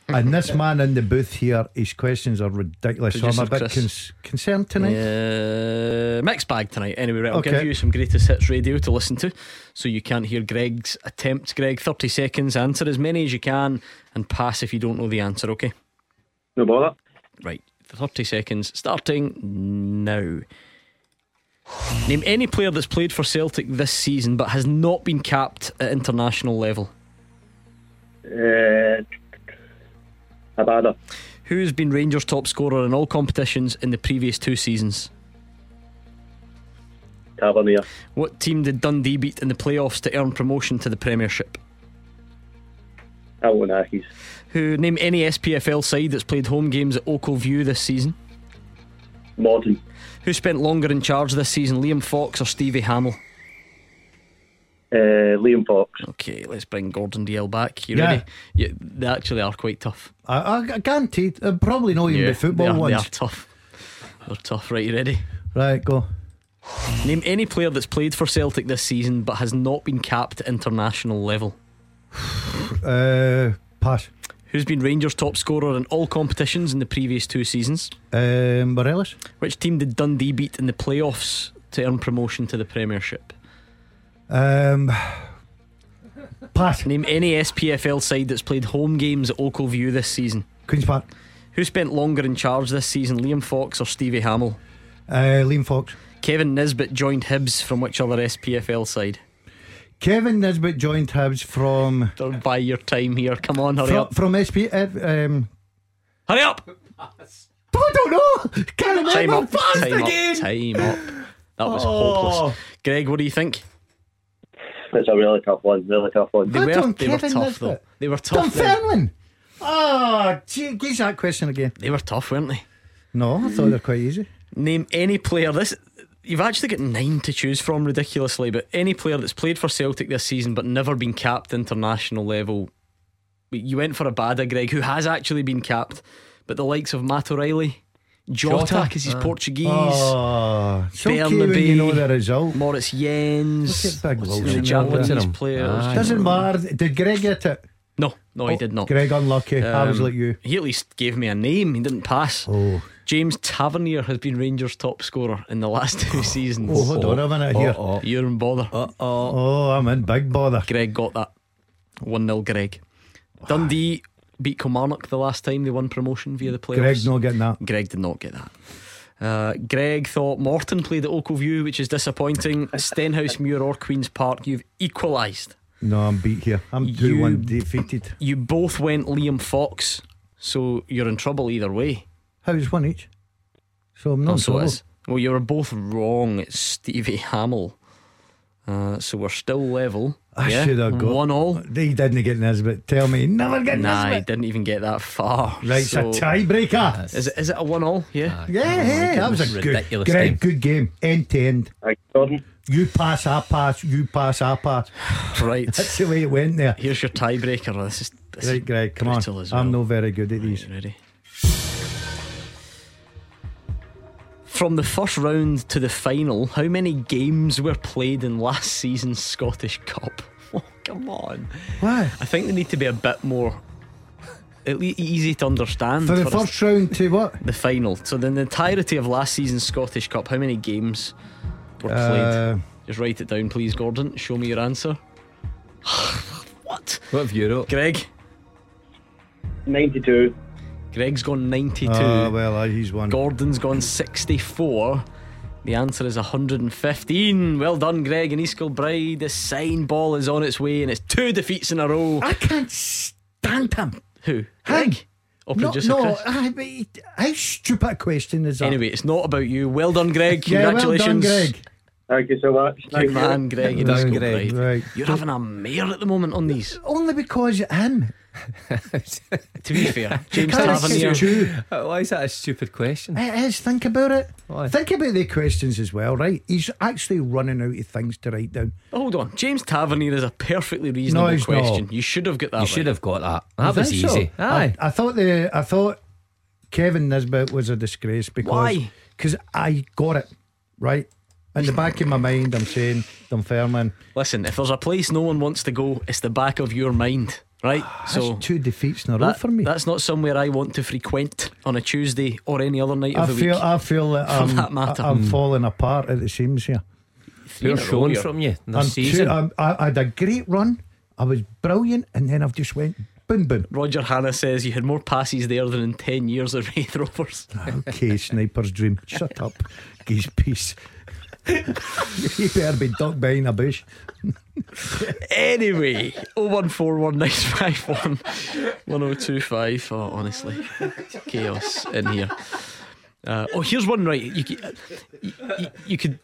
[SPEAKER 3] And this man in the booth here, his questions are ridiculous. So I'm a bit cons- concerned tonight.
[SPEAKER 1] Uh, mixed bag tonight. Anyway, right, I'll give you some greatest hits radio to listen to, so you can't hear Greg's attempts. Greg, thirty seconds. Answer as many as you can, and pass if you don't know the answer. Okay.
[SPEAKER 9] No bother.
[SPEAKER 1] Right, 30 seconds starting now. Name any player that's played for Celtic this season but has not been capped at international level.
[SPEAKER 9] Uh, Abada.
[SPEAKER 1] Who's been Rangers' top scorer in all competitions in the previous two seasons?
[SPEAKER 9] Tavernier.
[SPEAKER 1] What team did Dundee beat in the playoffs to earn promotion to the Premiership?
[SPEAKER 9] Alton Ackies.
[SPEAKER 1] Who name any SPFL side that's played home games at Ochilview this season?
[SPEAKER 9] Morton.
[SPEAKER 1] Who spent longer in charge this season, Liam Fox or Stevie Hammell?
[SPEAKER 9] Uh, Liam Fox.
[SPEAKER 1] Okay, let's bring Gordon Dalziel back. You
[SPEAKER 3] Yeah.
[SPEAKER 1] ready? Yeah, they actually are quite tough.
[SPEAKER 3] I, I, I guaranteed. Uh, probably not even
[SPEAKER 1] Yeah,
[SPEAKER 3] the football
[SPEAKER 1] they are,
[SPEAKER 3] ones.
[SPEAKER 1] They are tough. They're tough. Right, you ready?
[SPEAKER 3] Right, go.
[SPEAKER 1] Name any player that's played for Celtic this season but has not been capped at international level.
[SPEAKER 3] Uh, pass.
[SPEAKER 1] Who's been Rangers' top scorer in all competitions in the previous two seasons?
[SPEAKER 3] Um, Morelos.
[SPEAKER 1] Which team did Dundee beat in the playoffs to earn promotion to the Premiership?
[SPEAKER 3] Um, pass.
[SPEAKER 1] Name any SPFL side that's played home games at Ochilview this season.
[SPEAKER 3] Queens Park.
[SPEAKER 1] Who spent longer in charge this season, Liam Fox or Stevie Hammell?
[SPEAKER 3] Uh, Liam Fox.
[SPEAKER 1] Kevin Nisbet joined Hibs from which other SPFL side?
[SPEAKER 3] Kevin Nisbet joined Hibs from
[SPEAKER 1] Don't buy your time here. Come on, hurry
[SPEAKER 3] from,
[SPEAKER 1] up.
[SPEAKER 3] from SP. Uh, um,
[SPEAKER 1] Hurry up!
[SPEAKER 3] I don't know. Can't remember.
[SPEAKER 1] Time up.
[SPEAKER 3] Fast
[SPEAKER 1] Time
[SPEAKER 3] again.
[SPEAKER 1] up. Time up. That was
[SPEAKER 3] Oh.
[SPEAKER 1] hopeless. Greg, what do you think?
[SPEAKER 9] It's a really tough one. Really tough one.
[SPEAKER 1] They were,
[SPEAKER 3] don't
[SPEAKER 1] they were
[SPEAKER 3] Kevin
[SPEAKER 1] tough though.
[SPEAKER 3] Nisbet.
[SPEAKER 1] They were tough. then.
[SPEAKER 3] Dunfermline. Oh, ah, gee, give that question again.
[SPEAKER 1] They were tough, weren't they?
[SPEAKER 3] No, I thought they're quite easy.
[SPEAKER 1] Name any player. This you've actually got nine to choose from, ridiculously. But any player that's played for Celtic this season but never been capped international level. You went for a Bada, uh, Greg, who has actually been capped. But the likes of Matt O'Riley, Jota, because he's
[SPEAKER 2] Ah.
[SPEAKER 1] Portuguese.
[SPEAKER 3] Oh, it's okay when you know the result.
[SPEAKER 1] Moritz Jenz,
[SPEAKER 3] Look at Big Wilson
[SPEAKER 1] the
[SPEAKER 3] there,
[SPEAKER 1] Japanese
[SPEAKER 2] look at him.
[SPEAKER 1] players.
[SPEAKER 2] Aye.
[SPEAKER 3] Doesn't matter. Did Greg get it?
[SPEAKER 1] No, no, he did not.
[SPEAKER 3] Greg unlucky. I was
[SPEAKER 1] Um,
[SPEAKER 3] like you.
[SPEAKER 1] He at least gave me a name. He didn't pass.
[SPEAKER 3] Oh,
[SPEAKER 1] James Tavernier has been Rangers' top scorer in the last two seasons.
[SPEAKER 3] oh, hold on a minute here.
[SPEAKER 2] Oh,
[SPEAKER 1] You're in bother.
[SPEAKER 3] Oh, I'm in big bother.
[SPEAKER 1] Greg got that. 1 0 Greg. Dundee beat Kilmarnock the last time they won promotion via the playoffs.
[SPEAKER 3] Greg not getting that.
[SPEAKER 1] Greg did not get that. Uh, Greg thought Morton played at Ochilview, which is disappointing. Stenhousemuir, or Queen's Park, you've equalised.
[SPEAKER 3] No, I'm beat here. I'm 2
[SPEAKER 1] You-
[SPEAKER 3] 1 defeated.
[SPEAKER 1] You both went Liam Fox, so you're in trouble either way.
[SPEAKER 3] How's one each? So I'm not
[SPEAKER 1] Oh, so it is. Well, you were both wrong. It's Stevie Hammell. Uh, so we're still level.
[SPEAKER 3] I
[SPEAKER 1] yeah?
[SPEAKER 3] should have got
[SPEAKER 1] one all.
[SPEAKER 3] They didn't get Nisbet. Tell me, never get
[SPEAKER 1] Nah, he didn't even get that far.
[SPEAKER 3] Right,
[SPEAKER 1] so
[SPEAKER 3] it's a tiebreaker.
[SPEAKER 1] is it? Is it a one all? Yeah.
[SPEAKER 3] Ah, yeah, yeah, that was a good,
[SPEAKER 2] ridiculous
[SPEAKER 3] Greg,
[SPEAKER 2] game.
[SPEAKER 3] good game, end to end.
[SPEAKER 9] Thanks, Gordon.
[SPEAKER 3] You pass, I pass. You pass, I pass.
[SPEAKER 1] Right.
[SPEAKER 3] That's the way it went there.
[SPEAKER 1] Here's your tiebreaker. This is this
[SPEAKER 3] Right, Greg, come on.
[SPEAKER 1] brutal as
[SPEAKER 3] I'm
[SPEAKER 1] well.
[SPEAKER 3] no very good at these.
[SPEAKER 1] Ready? From the first round to the final, how many games were played in last season's Scottish Cup? Oh, come on.
[SPEAKER 3] Why?
[SPEAKER 1] I think they need to be a bit more at least easy to understand.
[SPEAKER 3] For the
[SPEAKER 1] us.
[SPEAKER 3] first round to what?
[SPEAKER 1] the final. So, then the entirety of last season's Scottish Cup, how many games were played?
[SPEAKER 3] Uh,
[SPEAKER 1] Just write it down, please, Gordon. Show me your answer. what?
[SPEAKER 2] What have you wrote?
[SPEAKER 1] Greg?
[SPEAKER 9] 92.
[SPEAKER 1] Greg's gone 92.
[SPEAKER 3] oh, well, uh, he's one.
[SPEAKER 1] Gordon's gone 64. The answer is 115. Well done, Greg and East Kilbride. The sign ball is on its way, and it's two defeats in a row.
[SPEAKER 3] I can't stand him.
[SPEAKER 1] Who?
[SPEAKER 3] Him.
[SPEAKER 1] Greg? Or
[SPEAKER 3] No,
[SPEAKER 1] producer
[SPEAKER 3] no,
[SPEAKER 1] Chris?
[SPEAKER 3] I, but he- how stupid a question is that?
[SPEAKER 1] Anyway, it's not about you. Well done, Greg.
[SPEAKER 3] yeah, well done, Greg.
[SPEAKER 9] Thank you so much.
[SPEAKER 1] Good
[SPEAKER 9] Thank you.
[SPEAKER 1] man, Greg. and
[SPEAKER 3] Well
[SPEAKER 1] East
[SPEAKER 3] done,
[SPEAKER 1] Kilbride.
[SPEAKER 3] Greg. Right.
[SPEAKER 1] You're having a mare at the moment on these.
[SPEAKER 3] Only because you're him.
[SPEAKER 1] To be fair, James
[SPEAKER 3] Can't
[SPEAKER 1] Tavernier.
[SPEAKER 3] it's true.
[SPEAKER 2] Oh, why is that a stupid question?
[SPEAKER 3] It is. Think about it.
[SPEAKER 2] Why?
[SPEAKER 3] Think about the questions as well, right? He's actually running out of things to write down.
[SPEAKER 1] Hold on, James Tavernier is a perfectly reasonable
[SPEAKER 3] he's
[SPEAKER 1] question.
[SPEAKER 3] not.
[SPEAKER 1] You should have got that.
[SPEAKER 2] You
[SPEAKER 1] right.
[SPEAKER 2] should have got that.
[SPEAKER 3] I
[SPEAKER 2] That was
[SPEAKER 3] think so.
[SPEAKER 2] easy. Aye.
[SPEAKER 3] I, I thought the I thought Kevin Nisbet was a disgrace because
[SPEAKER 1] Why?
[SPEAKER 3] Because I got it right in the back of my mind. I'm saying Dunfermline.
[SPEAKER 1] Listen, if there's a place no one wants to go, it's the back of your mind, right? so
[SPEAKER 3] two defeats in a row
[SPEAKER 1] that-
[SPEAKER 3] for me.
[SPEAKER 1] that's not somewhere I want to frequent on a Tuesday or any other night
[SPEAKER 3] I
[SPEAKER 1] of the
[SPEAKER 3] feel
[SPEAKER 1] week.
[SPEAKER 3] I feel that
[SPEAKER 1] For
[SPEAKER 3] I'm,
[SPEAKER 1] that matter.
[SPEAKER 3] I, am hmm. falling apart at the seams here.
[SPEAKER 1] Three in
[SPEAKER 2] Poor
[SPEAKER 1] a row
[SPEAKER 2] showing from you
[SPEAKER 3] I'm
[SPEAKER 2] this season.
[SPEAKER 3] I'm- I, I had a great run. I was brilliant, and then I've just went boom boom.
[SPEAKER 1] Roger Hanna says you had more passes there than in 10 years of Raith Rovers.
[SPEAKER 3] Okay, sniper's dream. Shut up, geese piece. You better be ducked behind a bush.
[SPEAKER 1] anyway, 0141951 1025. Oh, honestly, chaos in here. Uh, oh, here's one right. You, could- you, you, could.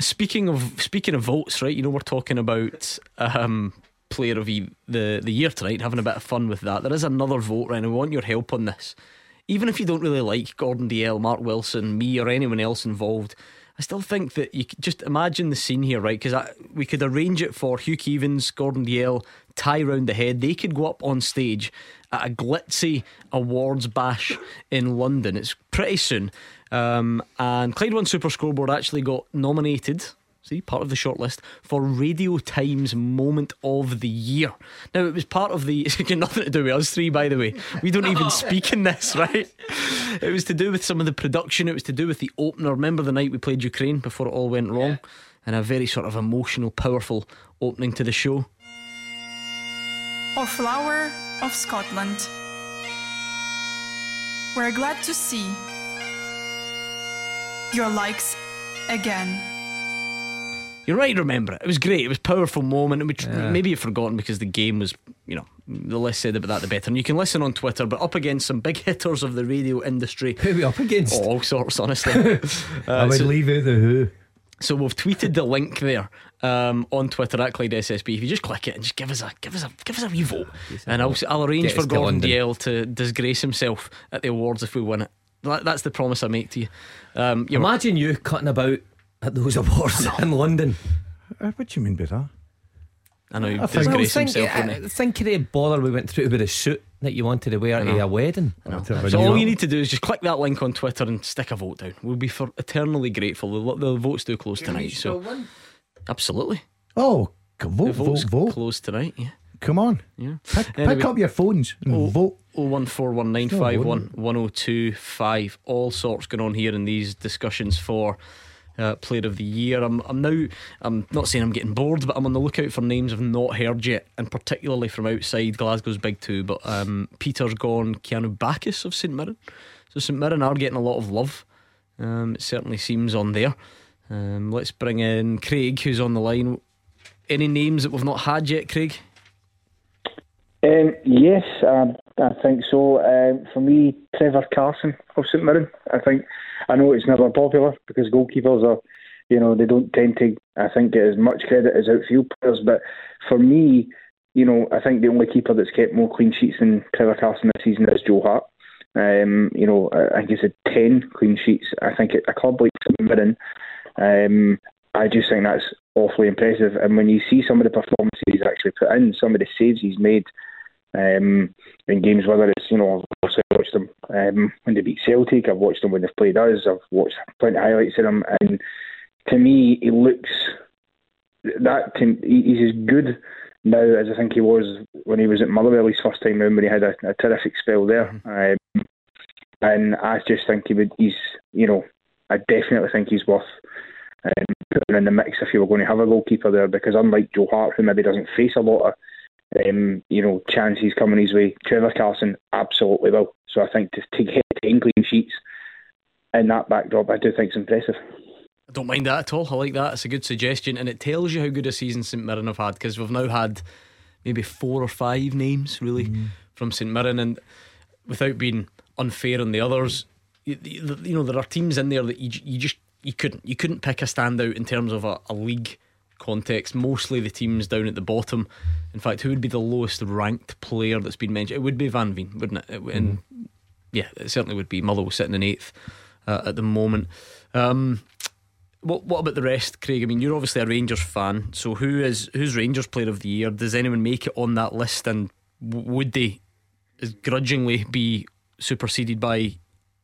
[SPEAKER 1] Speaking of speaking of votes, right? You know we're talking about um, player of the, the the year tonight, having a bit of fun with that. There is another vote, right? And we want your help on this. Even if you don't really like Gordon Dalziel, Mark Wilson, me, or anyone else involved, I still think that you could just imagine the scene here, right? Because we could arrange it for Hugh Evans, Gordon Dalziel, tie round the head. They could go up on stage at a glitzy awards bash in London. It's pretty soon. Um, and Clyde One Super Scoreboard actually got nominated. See, part of the shortlist for Radio Times Moment of the Year. Now, it was part of the. It's got nothing to do with us three, by the way. We don't even speak in this, right? It was to do with some of the production. It was to do with the opener. Remember the night we played Ukraine before it all went wrong? And a very sort of emotional, powerful opening to the show.
[SPEAKER 10] or Flower of Scotland. We're glad to see your likes again.
[SPEAKER 1] You're right, remember it. It was great. It was a powerful moment. And we tr- maybe you've forgotten because the game was, you know, the less said about that, the better. And you can listen on Twitter, but up against some big hitters of the radio industry.
[SPEAKER 2] Who are we up against?
[SPEAKER 1] Oh, all sorts, honestly.
[SPEAKER 3] I
[SPEAKER 1] Uh,
[SPEAKER 3] would
[SPEAKER 1] so,
[SPEAKER 3] leave out the who.
[SPEAKER 1] so we've tweeted the link there um, on Twitter at Clyde SSB. If you just click it and just give us a give us a give us a wee vote, and I'll I'll arrange for Gordon. Dalziel to disgrace himself at the awards if we win it. That, that's the promise I make to you. Um, you
[SPEAKER 2] Imagine you cutting about at those awards in London.
[SPEAKER 3] Uh, What do you mean by that?
[SPEAKER 1] I know you
[SPEAKER 3] I think-
[SPEAKER 1] disgrace
[SPEAKER 2] think,
[SPEAKER 1] himself. wouldn't
[SPEAKER 2] uh, think of the bother we went through with a suit that you wanted to wear to a wedding.
[SPEAKER 1] So all you need to do is just click that link on Twitter and stick a vote down. We'll be for eternally grateful. The, the votes do close tonight, so absolutely,
[SPEAKER 3] Oh, go-
[SPEAKER 1] the
[SPEAKER 3] vote,
[SPEAKER 1] votes
[SPEAKER 3] vote, vote.
[SPEAKER 1] close tonight. Yeah.
[SPEAKER 3] Come on.
[SPEAKER 1] Yeah.
[SPEAKER 3] Pick,
[SPEAKER 1] Anyway.
[SPEAKER 3] pick up your phones and
[SPEAKER 1] Oh.
[SPEAKER 3] vote.
[SPEAKER 1] 01419511025. All sorts going on here in these discussions for uh, Player of the Year. I'm, I'm now, I'm not saying I'm getting bored, but I'm on the lookout for names I've not heard yet, and particularly from outside Glasgow's big two. But um, Peter's gone, Keanu Baccus of St Mirren. So St Mirren are getting a lot of love. Um, it certainly seems on there. Um, let's bring in Craig, who's on the line. Any names that we've not had yet, Craig?
[SPEAKER 11] Um, yes, um, I think so. Um, for me, Trevor Carson of St Mirren. I think I know it's never popular because goalkeepers are, you know, they don't tend to. I think get as much credit as outfield players. But for me, you know, I think the only keeper that's kept more clean sheets than Trevor Carson this season is Joe Hart. Um, you know, I think he's had ten clean sheets. I think at a club like St Mirren, um, I just think that's awfully impressive. And when you see some of the performances he's actually put in, some of the saves he's made um, in games, whether it's, you know, I've watched them um, when they beat Celtic, I've watched them when they've played us, I've watched plenty of highlights of them, and to me, he looks that he- he's as good now as I think he was when he was at Motherwell his first time round when he had a, a terrific spell there. Um, and I just think he would, he's, you know, I definitely think he's worth um, putting in the mix if you were going to have a goalkeeper there because unlike Joe Hart, who maybe doesn't face a lot of um, you know, chances coming his way. Trevor Carson absolutely will. So I think to, to get 10 clean sheets in that backdrop, I do think it's impressive.
[SPEAKER 1] I don't mind that at all. I like that. It's a good suggestion, and it tells you how good a season St Mirren have had because we've now had maybe four or five names really from St Mirren, and without being unfair on the others, you, you know there are teams in there that you, you just you couldn't you couldn't pick a standout in terms of a, a league context. Mostly the teams down at the bottom. In fact, who would be the lowest ranked player that's been mentioned? It would be Van Veen, wouldn't it? it and yeah, it certainly would be. Motherwell sitting in eighth uh, at the moment. Um, what what about the rest, Craig? I mean, you're obviously a Rangers fan, so who is who's Rangers Player of the Year? Does anyone make it on that list, and w- would they grudgingly be superseded by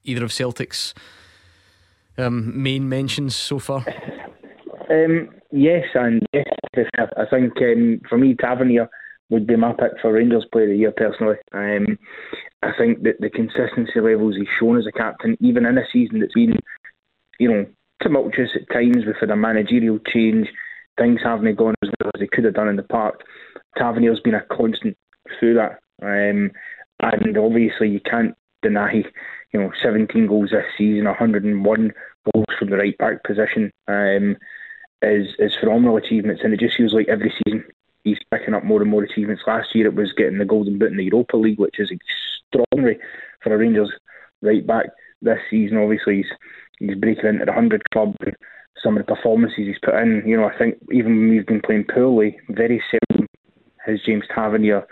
[SPEAKER 1] either of Celtic's um, main mentions so far?
[SPEAKER 11] Um, yes, and yes, I think um, for me, Tavernier would be my pick for Rangers Player of the Year personally. Um, I think that the consistency levels he's shown as a captain, even in a season that's been, you know, tumultuous at times, we've a managerial change, things haven't gone as well as they could have done in the park. Tavernier's been a constant through that. Um, and obviously you can't deny, you know, 17 goals this season, 101 goals from the right back position um, is is phenomenal achievements, and it just feels like every season he's picking up more and more achievements. Last year it was getting the Golden Boot in the Europa League, which is extraordinary for a Rangers right back. This season, obviously, he's he's breaking into the hundred club. And some of the performances he's put in, you know, I think even when we've been playing poorly, very seldom has James Tavernier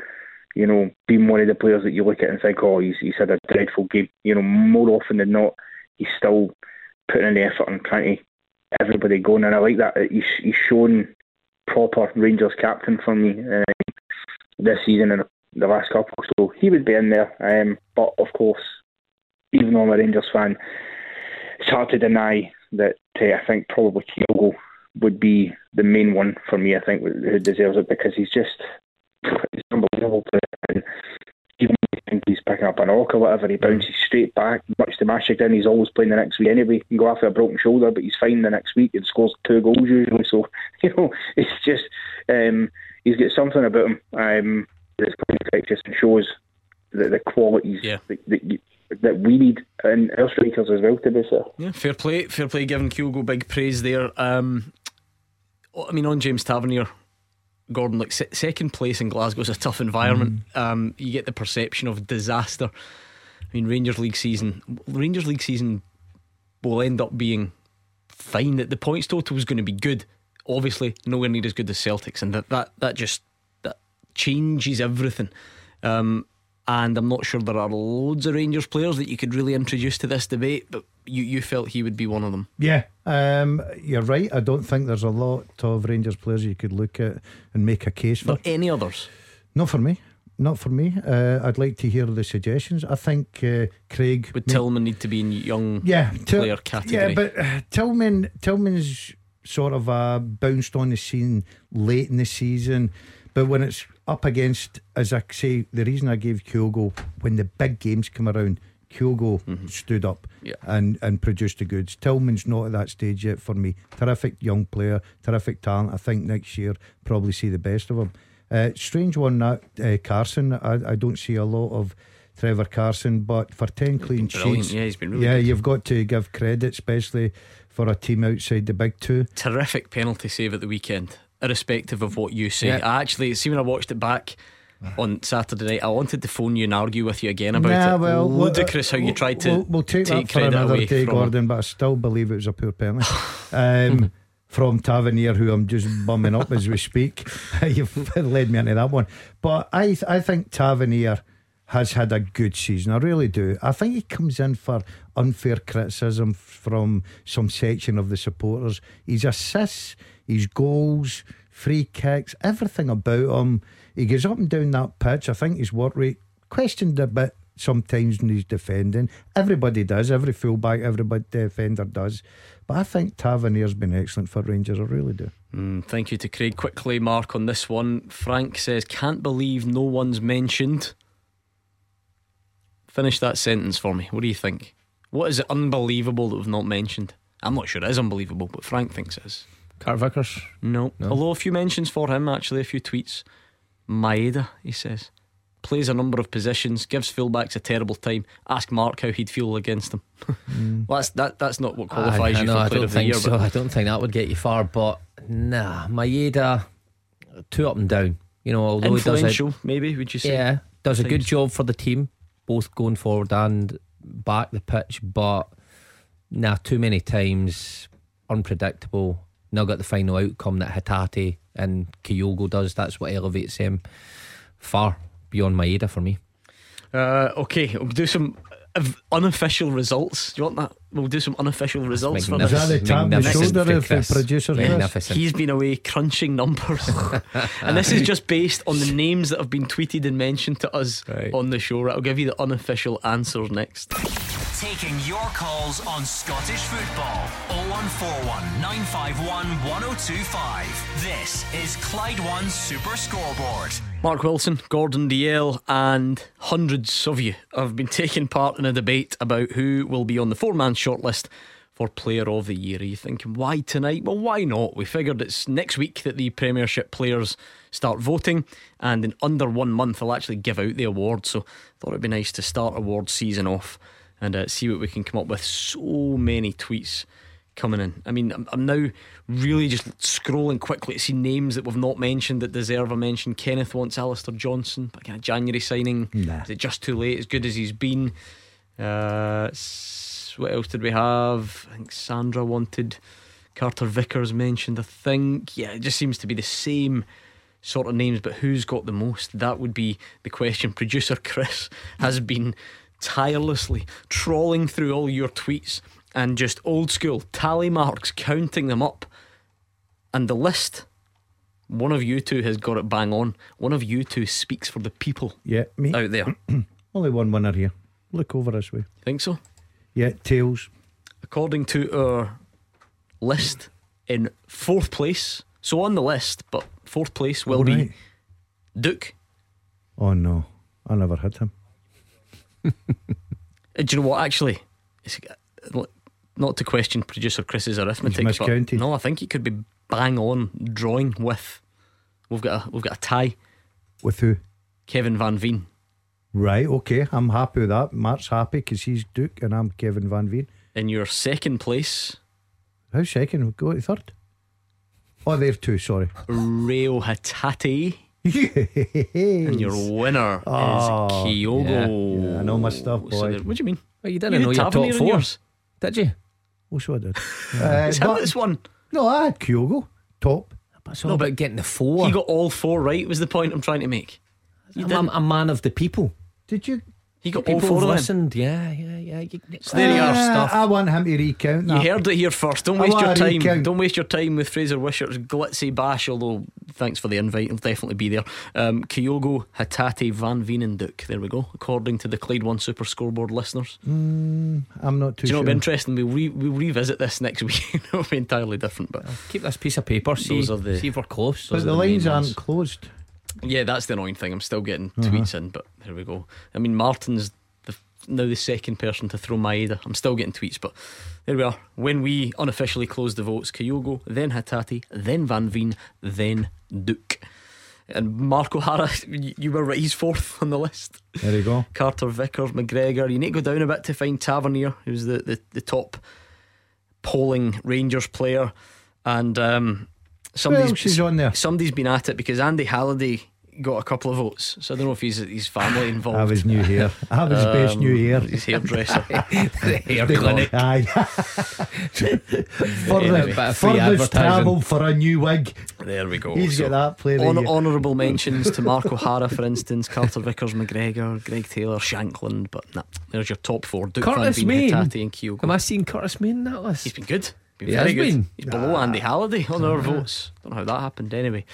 [SPEAKER 11] you know, being one of the players that you look at and think, oh, he's, he's had a dreadful game. You know, more often than not, he's still putting in the effort and trying to everybody going. And I like that. He's, he's shown proper Rangers captain for me uh, this season and the last couple. So he would be in there. Um, but of course, even though I'm a Rangers fan, it's hard to deny that uh, I think probably Kyogo would be the main one for me. I think who deserves it because he's just it's unbelievable. And think he's picking up a knock or whatever, he bounces straight back. Much to Mashington, he's always playing the next week anyway. He can go after a broken shoulder, but he's fine the next week and scores two goals usually. So, you know, it's just, um, he's got something about him um, that's quite infectious and shows the, the qualities
[SPEAKER 1] Yeah.
[SPEAKER 11] that, that, you, that we need in our strikers as well, to be fair.
[SPEAKER 1] Yeah, fair play, fair play. Giving Kyogo big praise there. Um, I mean, on James Tavernier, Gordon, like second place in Glasgow is a tough environment. Um, you get the perception of disaster. I mean, Rangers League season, Rangers League season will end up being fine. That the points total is going to be good. Obviously, nowhere near as good as Celtics, and that that that just that changes everything. Um, and I'm not sure there are loads of Rangers players that you could really introduce to this debate, but you, you felt he would be one of them.
[SPEAKER 3] Yeah, um, you're right. I don't think there's a lot of Rangers players you could look at and make a case for.
[SPEAKER 1] Not any others.
[SPEAKER 3] Not for me. Not for me. Uh, I'd like to hear the suggestions. I think uh, Craig
[SPEAKER 1] Would
[SPEAKER 3] may-
[SPEAKER 1] Tillman need to be in young
[SPEAKER 3] yeah, Til-
[SPEAKER 1] player category?
[SPEAKER 3] Yeah, but uh, Tillman, Tillman's sort of uh, bounced on the scene late in the season. But when it's up against, as I say, the reason I gave Kyogo, when the big games come around, Kyogo stood up
[SPEAKER 1] Mm-hmm. Yeah.
[SPEAKER 3] and, and produced the goods. Tillman's not at that stage yet for me. Terrific young player, terrific talent. I think next year probably see the best of him. Uh, strange one that uh, Carson. I, I don't see a lot of Trevor Carson, but for ten clean sheets,
[SPEAKER 1] Yeah, he's been really
[SPEAKER 3] yeah,
[SPEAKER 1] good.
[SPEAKER 3] you've got to give credit, especially for a team outside the big two.
[SPEAKER 1] terrific penalty save at the weekend, irrespective of what you say.
[SPEAKER 2] Yeah.
[SPEAKER 1] I actually see when I watched it back on Saturday night. I wanted to phone you and argue with you again about
[SPEAKER 3] Nah,
[SPEAKER 1] it.
[SPEAKER 3] well,
[SPEAKER 1] Ludicrous how you tried to
[SPEAKER 3] We'll, we'll take, that for another day. Gordon, but I still believe it was a poor penalty. um, from Tavernier, who I'm just bumming up as we speak. You've led me into that one. But I, I think Tavernier has had a good season. I really do. I think he comes in for unfair criticism from some section of the supporters. His assists, his goals, free kicks, everything about him. He goes up and down that pitch. I think his work rate questioned a bit sometimes when he's defending. Everybody does. Every fullback, every defender does. But I think Tavernier's been excellent for Rangers. I really do.
[SPEAKER 1] Mm, thank you to Craig. Quickly, Mark, on this one. Frank says, Can't believe no one's mentioned. Finish that sentence for me. What do you think? What is it unbelievable that we've not mentioned? I'm not sure it is unbelievable, but Frank thinks it is.
[SPEAKER 2] Carter Vickers.
[SPEAKER 1] No.
[SPEAKER 2] No.
[SPEAKER 1] Although a few mentions for him, actually, a few tweets. Maeda, he says. Plays a number of positions, gives fullbacks a terrible time. Ask Mark how he'd feel against them. Mm. well, that's, that, that's not what qualifies
[SPEAKER 2] I, I
[SPEAKER 1] you
[SPEAKER 2] know,
[SPEAKER 1] for
[SPEAKER 2] I
[SPEAKER 1] player
[SPEAKER 2] don't
[SPEAKER 1] of the
[SPEAKER 2] think
[SPEAKER 1] year.
[SPEAKER 2] so. I don't think that would get you far. But nah, Maeda, too up and down. You know, although he does
[SPEAKER 1] influential,
[SPEAKER 2] it,
[SPEAKER 1] maybe, would you say?
[SPEAKER 2] yeah, does a good job for the team, both going forward and back the pitch. But nah, too many times unpredictable. Now got the final outcome that Hatate and Kyogo does. That's what elevates him far beyond Maeda for me.
[SPEAKER 1] Uh, okay, we'll do some unofficial results. Do you want that? We'll do some unofficial results for
[SPEAKER 3] Is
[SPEAKER 1] this.
[SPEAKER 3] that the tap on the
[SPEAKER 2] Magnificent
[SPEAKER 3] shoulder of the producer?
[SPEAKER 2] Magnificent.
[SPEAKER 1] He's been away crunching numbers. and this is just based on the names that have been tweeted and mentioned to us
[SPEAKER 2] Right.
[SPEAKER 1] on the show. Right, I'll give you the unofficial answers next.
[SPEAKER 5] Taking your calls on Scottish football. 0141 951 1025. This is Clyde One Super Scoreboard.
[SPEAKER 1] Mark Wilson, Gordon Dalziel, and hundreds of you have been taking part in a debate about who will be on the four man shortlist for Player of the Year. Are you thinking, why tonight? Well, why not? We figured it's next week that the Premiership players start voting, and in under one month, I'll actually give out the award. So, thought it'd be nice to start award season off and uh, see what we can come up with. So many tweets coming in. I mean, I'm, I'm now really just scrolling quickly to see names that we've not mentioned that deserve a mention. Kenneth wants Alistair Johnston, but again, January signing.
[SPEAKER 3] Nah.
[SPEAKER 1] Is it just too late? As good as he's been. Uh, what else did we have? I think Sandra wanted Carter Vickers mentioned. I think yeah, it just seems to be the same sort of names, but who's got the most? That would be the question. Producer Chris has been tirelessly trawling through all your tweets and just old school tally marks, counting them up. And the list, one of you two has got it bang on. One of you two speaks for the people
[SPEAKER 3] Yeah, me.
[SPEAKER 1] out there.
[SPEAKER 3] Only one winner here. Look over this way.
[SPEAKER 1] Think so?
[SPEAKER 3] Yeah, tails.
[SPEAKER 1] According to our list, in fourth place, so on the list, but fourth place will be Duk.
[SPEAKER 3] Oh no, I never had him.
[SPEAKER 1] Do you know what? Actually, it's, uh, not to question producer Chris's arithmetic, but no, I think he could be bang on drawing with. We've got a, we've got a tie.
[SPEAKER 3] With who?
[SPEAKER 1] Kevin Van Veen.
[SPEAKER 3] Right, okay. I'm happy with that. Mark's happy because he's Duk and I'm Kevin Van Veen.
[SPEAKER 1] In your second place,
[SPEAKER 3] How's second? Go to third. Oh, there two. Sorry.
[SPEAKER 1] Reo Hatate.
[SPEAKER 3] And
[SPEAKER 1] And your winner
[SPEAKER 3] Oh,
[SPEAKER 1] is Kyogo.
[SPEAKER 3] yeah, I know my stuff,
[SPEAKER 1] So
[SPEAKER 3] boy.
[SPEAKER 1] there- what do you mean?
[SPEAKER 2] Well, you
[SPEAKER 1] You
[SPEAKER 2] didn't know your top
[SPEAKER 1] in
[SPEAKER 2] four, did you?
[SPEAKER 3] Oh, so I did. Uh,
[SPEAKER 1] It's him
[SPEAKER 3] but-
[SPEAKER 1] that's won.
[SPEAKER 3] no, I had Kyogo top.
[SPEAKER 2] But it's all about getting the four.
[SPEAKER 1] He got all four right. Was the point I'm trying to make? You
[SPEAKER 2] I'm,
[SPEAKER 1] didn't.
[SPEAKER 2] a
[SPEAKER 1] man.
[SPEAKER 2] man of the people.
[SPEAKER 3] Did you?
[SPEAKER 1] He got all
[SPEAKER 2] People
[SPEAKER 1] four
[SPEAKER 2] have
[SPEAKER 1] of
[SPEAKER 2] listened. Yeah, yeah, yeah. You,
[SPEAKER 1] So there you are,
[SPEAKER 3] Uh,
[SPEAKER 1] stuff.
[SPEAKER 3] I want him to recount
[SPEAKER 1] You heard it here first. Don't waste your time.
[SPEAKER 3] recount.
[SPEAKER 1] Don't waste your time with Fraser Wishart's glitzy bash. Although, thanks for the invite. He'll definitely be there. Um, Kyogo, Hatate, Van Veen, and Duk. There we go. According to the Clyde One Super Scoreboard listeners.
[SPEAKER 3] I'm not too
[SPEAKER 1] Do you know
[SPEAKER 3] sure.
[SPEAKER 1] what'll be interesting? We'll, re- we'll revisit this next week. It'll be entirely different. But I'll
[SPEAKER 2] keep this piece of paper. See,
[SPEAKER 1] Those are the-
[SPEAKER 2] see if we're close.
[SPEAKER 3] but the
[SPEAKER 1] the
[SPEAKER 3] lines aren't closed.
[SPEAKER 1] Yeah, that's the annoying thing. I'm still getting
[SPEAKER 3] Uh-huh.
[SPEAKER 1] tweets in, but there we go. I mean, Martin's the, now the second person to throw Maeda. I'm still getting tweets, but there we are. When we unofficially closed the votes, Kyogo, then Hatate, then Van Veen, then Duk. And Mark O'Hara, you were right, he's fourth on the list.
[SPEAKER 3] There you go.
[SPEAKER 1] Carter Vickers, McGregor. You need to go down a bit to find Tavernier, who's the, the, the top polling Rangers player. And um, somebody's,
[SPEAKER 3] Well, she's on there.
[SPEAKER 1] somebody's been at it because Andy Halliday got a couple of votes. So I don't know if he's his family involved.
[SPEAKER 3] I was new here. I was best
[SPEAKER 1] Um,
[SPEAKER 3] new here.
[SPEAKER 1] His hairdresser.
[SPEAKER 2] the hair clinic.
[SPEAKER 3] go, Aye.
[SPEAKER 2] Yeah,
[SPEAKER 3] Furthest,
[SPEAKER 2] bit of
[SPEAKER 3] furthest travel for a new wig.
[SPEAKER 1] there we go.
[SPEAKER 3] He's
[SPEAKER 1] So,
[SPEAKER 3] got that player.
[SPEAKER 1] hon-
[SPEAKER 3] of the year.
[SPEAKER 1] honourable mentions to Mark O'Hara, for instance, Carter Vickers, McGregor, Greg Taylor, Shankland. But nah, there's your top four: Duk
[SPEAKER 2] Curtis
[SPEAKER 1] Van Veen,
[SPEAKER 2] Main.
[SPEAKER 1] Hatate, and Kyogo.
[SPEAKER 2] Am I seeing Curtis Main in that list?
[SPEAKER 1] He's been good. Been
[SPEAKER 2] He
[SPEAKER 1] very
[SPEAKER 2] has
[SPEAKER 1] good.
[SPEAKER 2] been.
[SPEAKER 1] He's below Andy Halliday on our votes. Don't know how that happened anyway.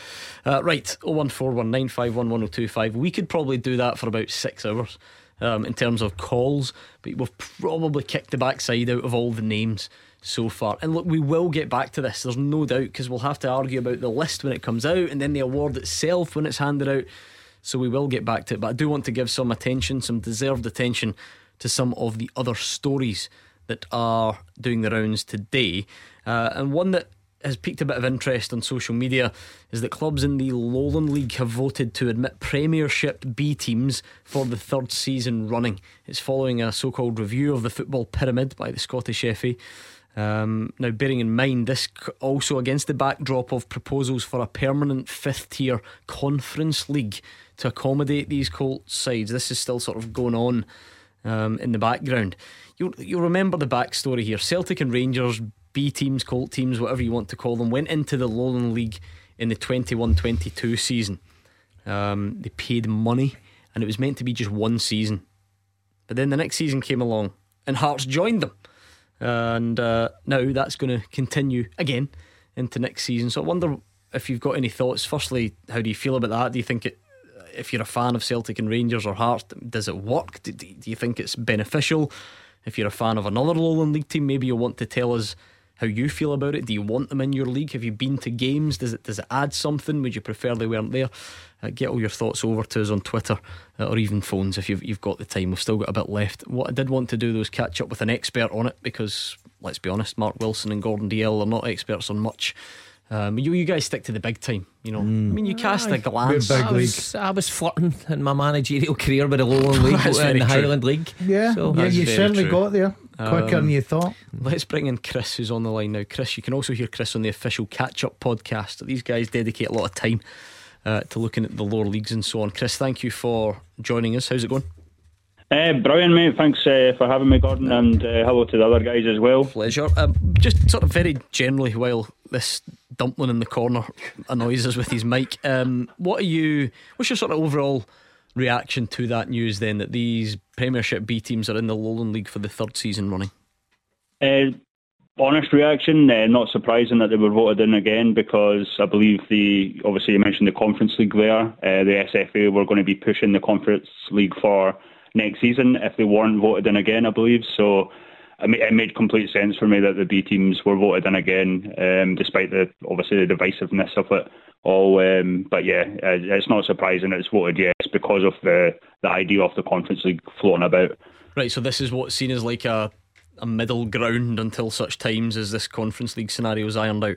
[SPEAKER 1] Uh, right, 01419511025. We could probably do that for about six hours um, in terms of calls, but we've probably kicked the backside out of all the names so far. And look, we will get back to this, there's no doubt, because we'll have to argue about the list when it comes out and then the award itself when it's handed out. So we will get back to it. But I do want to give some attention, some deserved attention to some of the other stories that are doing the rounds today. Uh, and one that has piqued a bit of interest on social media is that clubs in the Lowland League have voted to admit Premiership B teams for the third season running. It's following a so called review of the football pyramid by the Scottish FA. Um, now, bearing in mind this also against the backdrop of proposals for a permanent fifth tier conference league to accommodate these Colts sides, this is still sort of going on um, in the background. You'll, you'll remember the backstory here. Celtic and Rangers B teams, Colt teams, whatever you want to call them, went into the Lowland League in the 21 22 season. Um, they paid money, and it was meant to be just one season. But then the next season came along, and Hearts joined them. And uh, now that's going to continue again into next season. So I wonder if you've got any thoughts. Firstly, how do you feel about that? Do you think it, if you're a fan of Celtic and Rangers or Hearts, does it work? Do, do you think it's beneficial? If you're a fan of another Lowland League team, maybe you'll want to tell us how you feel about it. Do you want them in your league? Have you been to games? Does it does it add something? Would you prefer they weren't there? Uh, get all your thoughts over to us on Twitter uh, or even phones if you've you've got the time. We've still got a bit left. What I did want to do was catch up with an expert on it because let's be honest, Mark Wilson and Gordon Dalziel are not experts on much. Um, you, you guys stick to the big time, you know. I mean, you cast a glance.
[SPEAKER 2] I was, I was flirting in my managerial career with the Lowland League
[SPEAKER 1] That's
[SPEAKER 2] and the
[SPEAKER 1] true.
[SPEAKER 2] Highland League.
[SPEAKER 3] Yeah,
[SPEAKER 2] So-
[SPEAKER 3] yeah, you certainly
[SPEAKER 1] true.
[SPEAKER 3] got there quicker
[SPEAKER 1] Um,
[SPEAKER 3] than you thought.
[SPEAKER 1] Let's bring in Chris, who's on the line now. Chris, you can also hear Chris on the official catch up podcast. These guys dedicate a lot of time uh, to looking at the lower leagues and so on. Chris, thank you for joining us. How's it going?
[SPEAKER 12] Uh, brilliant, mate. Thanks uh, for having me, Gordon, and uh, hello to the other guys as well.
[SPEAKER 1] Pleasure. Um, just sort of very generally, while this dumpling in the corner annoys us with his mic, um, what are you? What's your sort of overall reaction to that news? Then that these Premiership B teams are in the Lowland League for the third season running.
[SPEAKER 12] Uh, honest reaction, uh, not surprising that they were voted in again because I believe the obviously you mentioned the Conference League there. Uh, the SFA were going to be pushing the Conference League for next season if they weren't voted in again, I believe. So I mean, it made complete sense for me that the B teams were voted in again, um, despite the obviously the divisiveness of it all. Um, but yeah, uh, it's not surprising it's voted yes because of the the idea of the Conference League floating about.
[SPEAKER 1] Right. So this is what's seen as like a a middle ground until such times as this Conference League scenario is ironed out.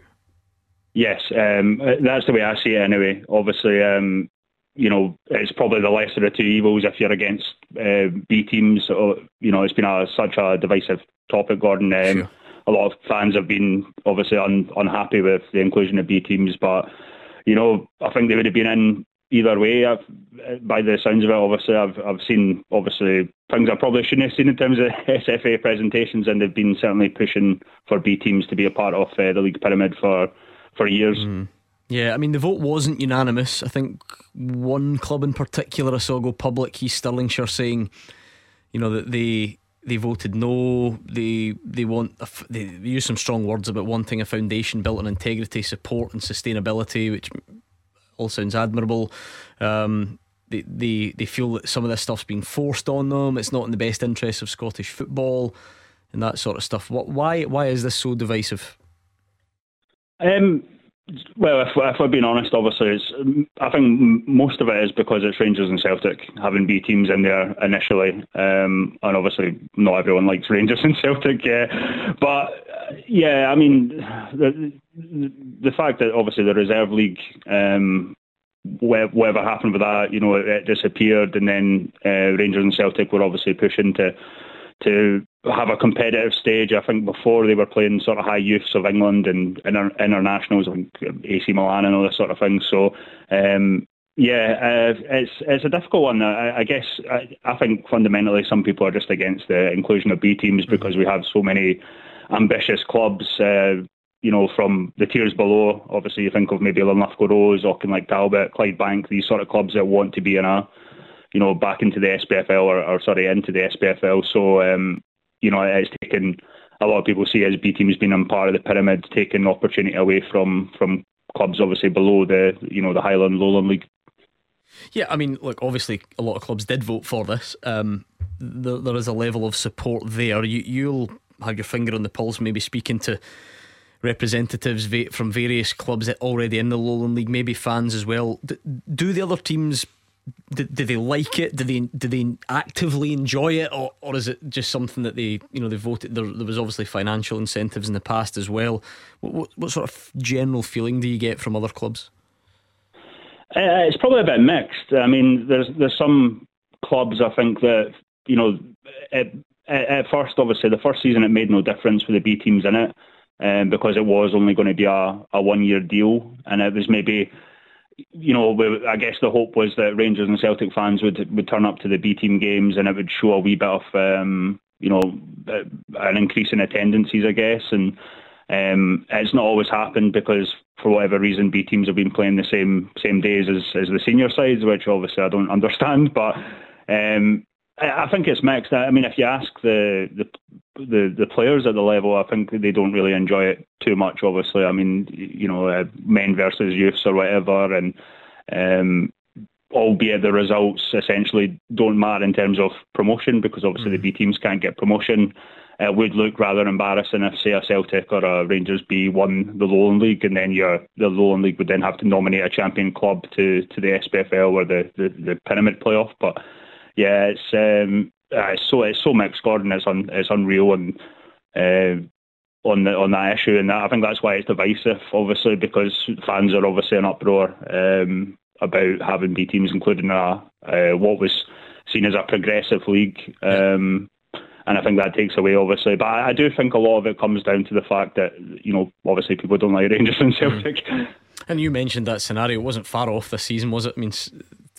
[SPEAKER 12] Yes, um, that's the way I see it anyway. Obviously, um, you know, it's probably the lesser of two evils if you're against uh, B teams. Or, you know, it's been a, such a divisive topic, Gordon. Um,
[SPEAKER 1] Sure.
[SPEAKER 12] A lot of fans have been obviously un, unhappy with the inclusion of B teams, but, you know, I think they would have been in either way. I've, by the sounds of it, obviously, I've, I've seen, obviously, things I probably shouldn't have seen in terms of SFA presentations, and they've been certainly pushing for B teams to be a part of uh, the league pyramid for, for years.
[SPEAKER 1] Yeah, I mean the vote wasn't unanimous. I think one club in particular I saw go public. East Stirlingshire saying, you know, that they they voted no. They they want a they use some strong words about wanting a foundation built on integrity, support, and sustainability, which all sounds admirable. Um, they, they they feel that some of this stuff's being forced on them. It's not in the best interests of Scottish football and that sort of stuff. What why why is this so divisive?
[SPEAKER 12] Um, well, if, if we're being honest, obviously, I think most of it is because it's Rangers and Celtic having B teams in there initially, um, and obviously not everyone likes Rangers and Celtic. Yeah, but yeah, I mean, the the fact that obviously the reserve league. Um, whatever happened with that, you know, it, it disappeared, and then uh, Rangers and Celtic were obviously pushing to to have a competitive stage. I think before they were playing sort of high youths of England and inter- internationals like AC Milan and all this sort of thing. So. Um, yeah, uh, it's it's a difficult one. I, I guess I, I think fundamentally some people are just against the inclusion of B teams because we have so many ambitious clubs. Uh, you know, from the tiers below. Obviously, you think of maybe Linlithgow Rose, Auchinleck Talbot, Clydebank, these sort of clubs that want to be in a, you know, back into the SPFL or, or sorry, into the SPFL. So, um, you know, it's taken a lot of people see as B teams being on part of the pyramid, taking opportunity away from from clubs obviously below the you know the Highland Lowland League.
[SPEAKER 1] Yeah, I mean, look, obviously, a lot of clubs did vote for this. Um, there, there is a level of support there. You, you'll have your finger on the pulse, maybe speaking to representatives from various clubs that already in the Lowland League, maybe fans as well. Do the other teams? Do, do they like it? Do they do they actively enjoy it, or, or is it just something that they you know they voted? There, there was obviously financial incentives in the past as well. What, what, what sort of general feeling do you get from other clubs?
[SPEAKER 12] Uh, it's probably a bit mixed. I mean, there's there's some clubs I think that you know at, first, obviously, the first season it made no difference with the B teams in it um, because it was only going to be a, a one year deal, and it was maybe. You know, I guess the hope was that Rangers and Celtic fans would would turn up to the B team games, and it would show a wee bit of, um, you know, an increase in attendances, I guess, and Um, it's not always happened because for whatever reason B teams have been playing the same same days as, as the senior sides, which obviously I don't understand. But um, I, I think it's mixed. I mean, if you ask the, the the the players at the level, I think they don't really enjoy it too much. Obviously, I mean, you know, uh, men versus youths or whatever, and um, albeit the results essentially don't matter in terms of promotion because obviously the B teams can't get promotion. It would look rather embarrassing if, say, a Celtic or a Rangers B won the Lowland League, and then your the Lowland League would then have to nominate a champion club to, to the SPFL or the, the, the pyramid playoff. But yeah, it's um, uh, it's so it's so mixed, Gordon. It's un, it's unreal, and uh, on the, on that issue, and that, I think that's why it's divisive, obviously, because fans are obviously in uproar um, about having B teams included in a uh, what was seen as a progressive league. Um, and I think that takes away, obviously. But I, I do think a lot of it comes down to the fact that, you know, obviously people don't like Rangers and Celtic.
[SPEAKER 1] And you mentioned that scenario. It wasn't far off this season, was it? I mean,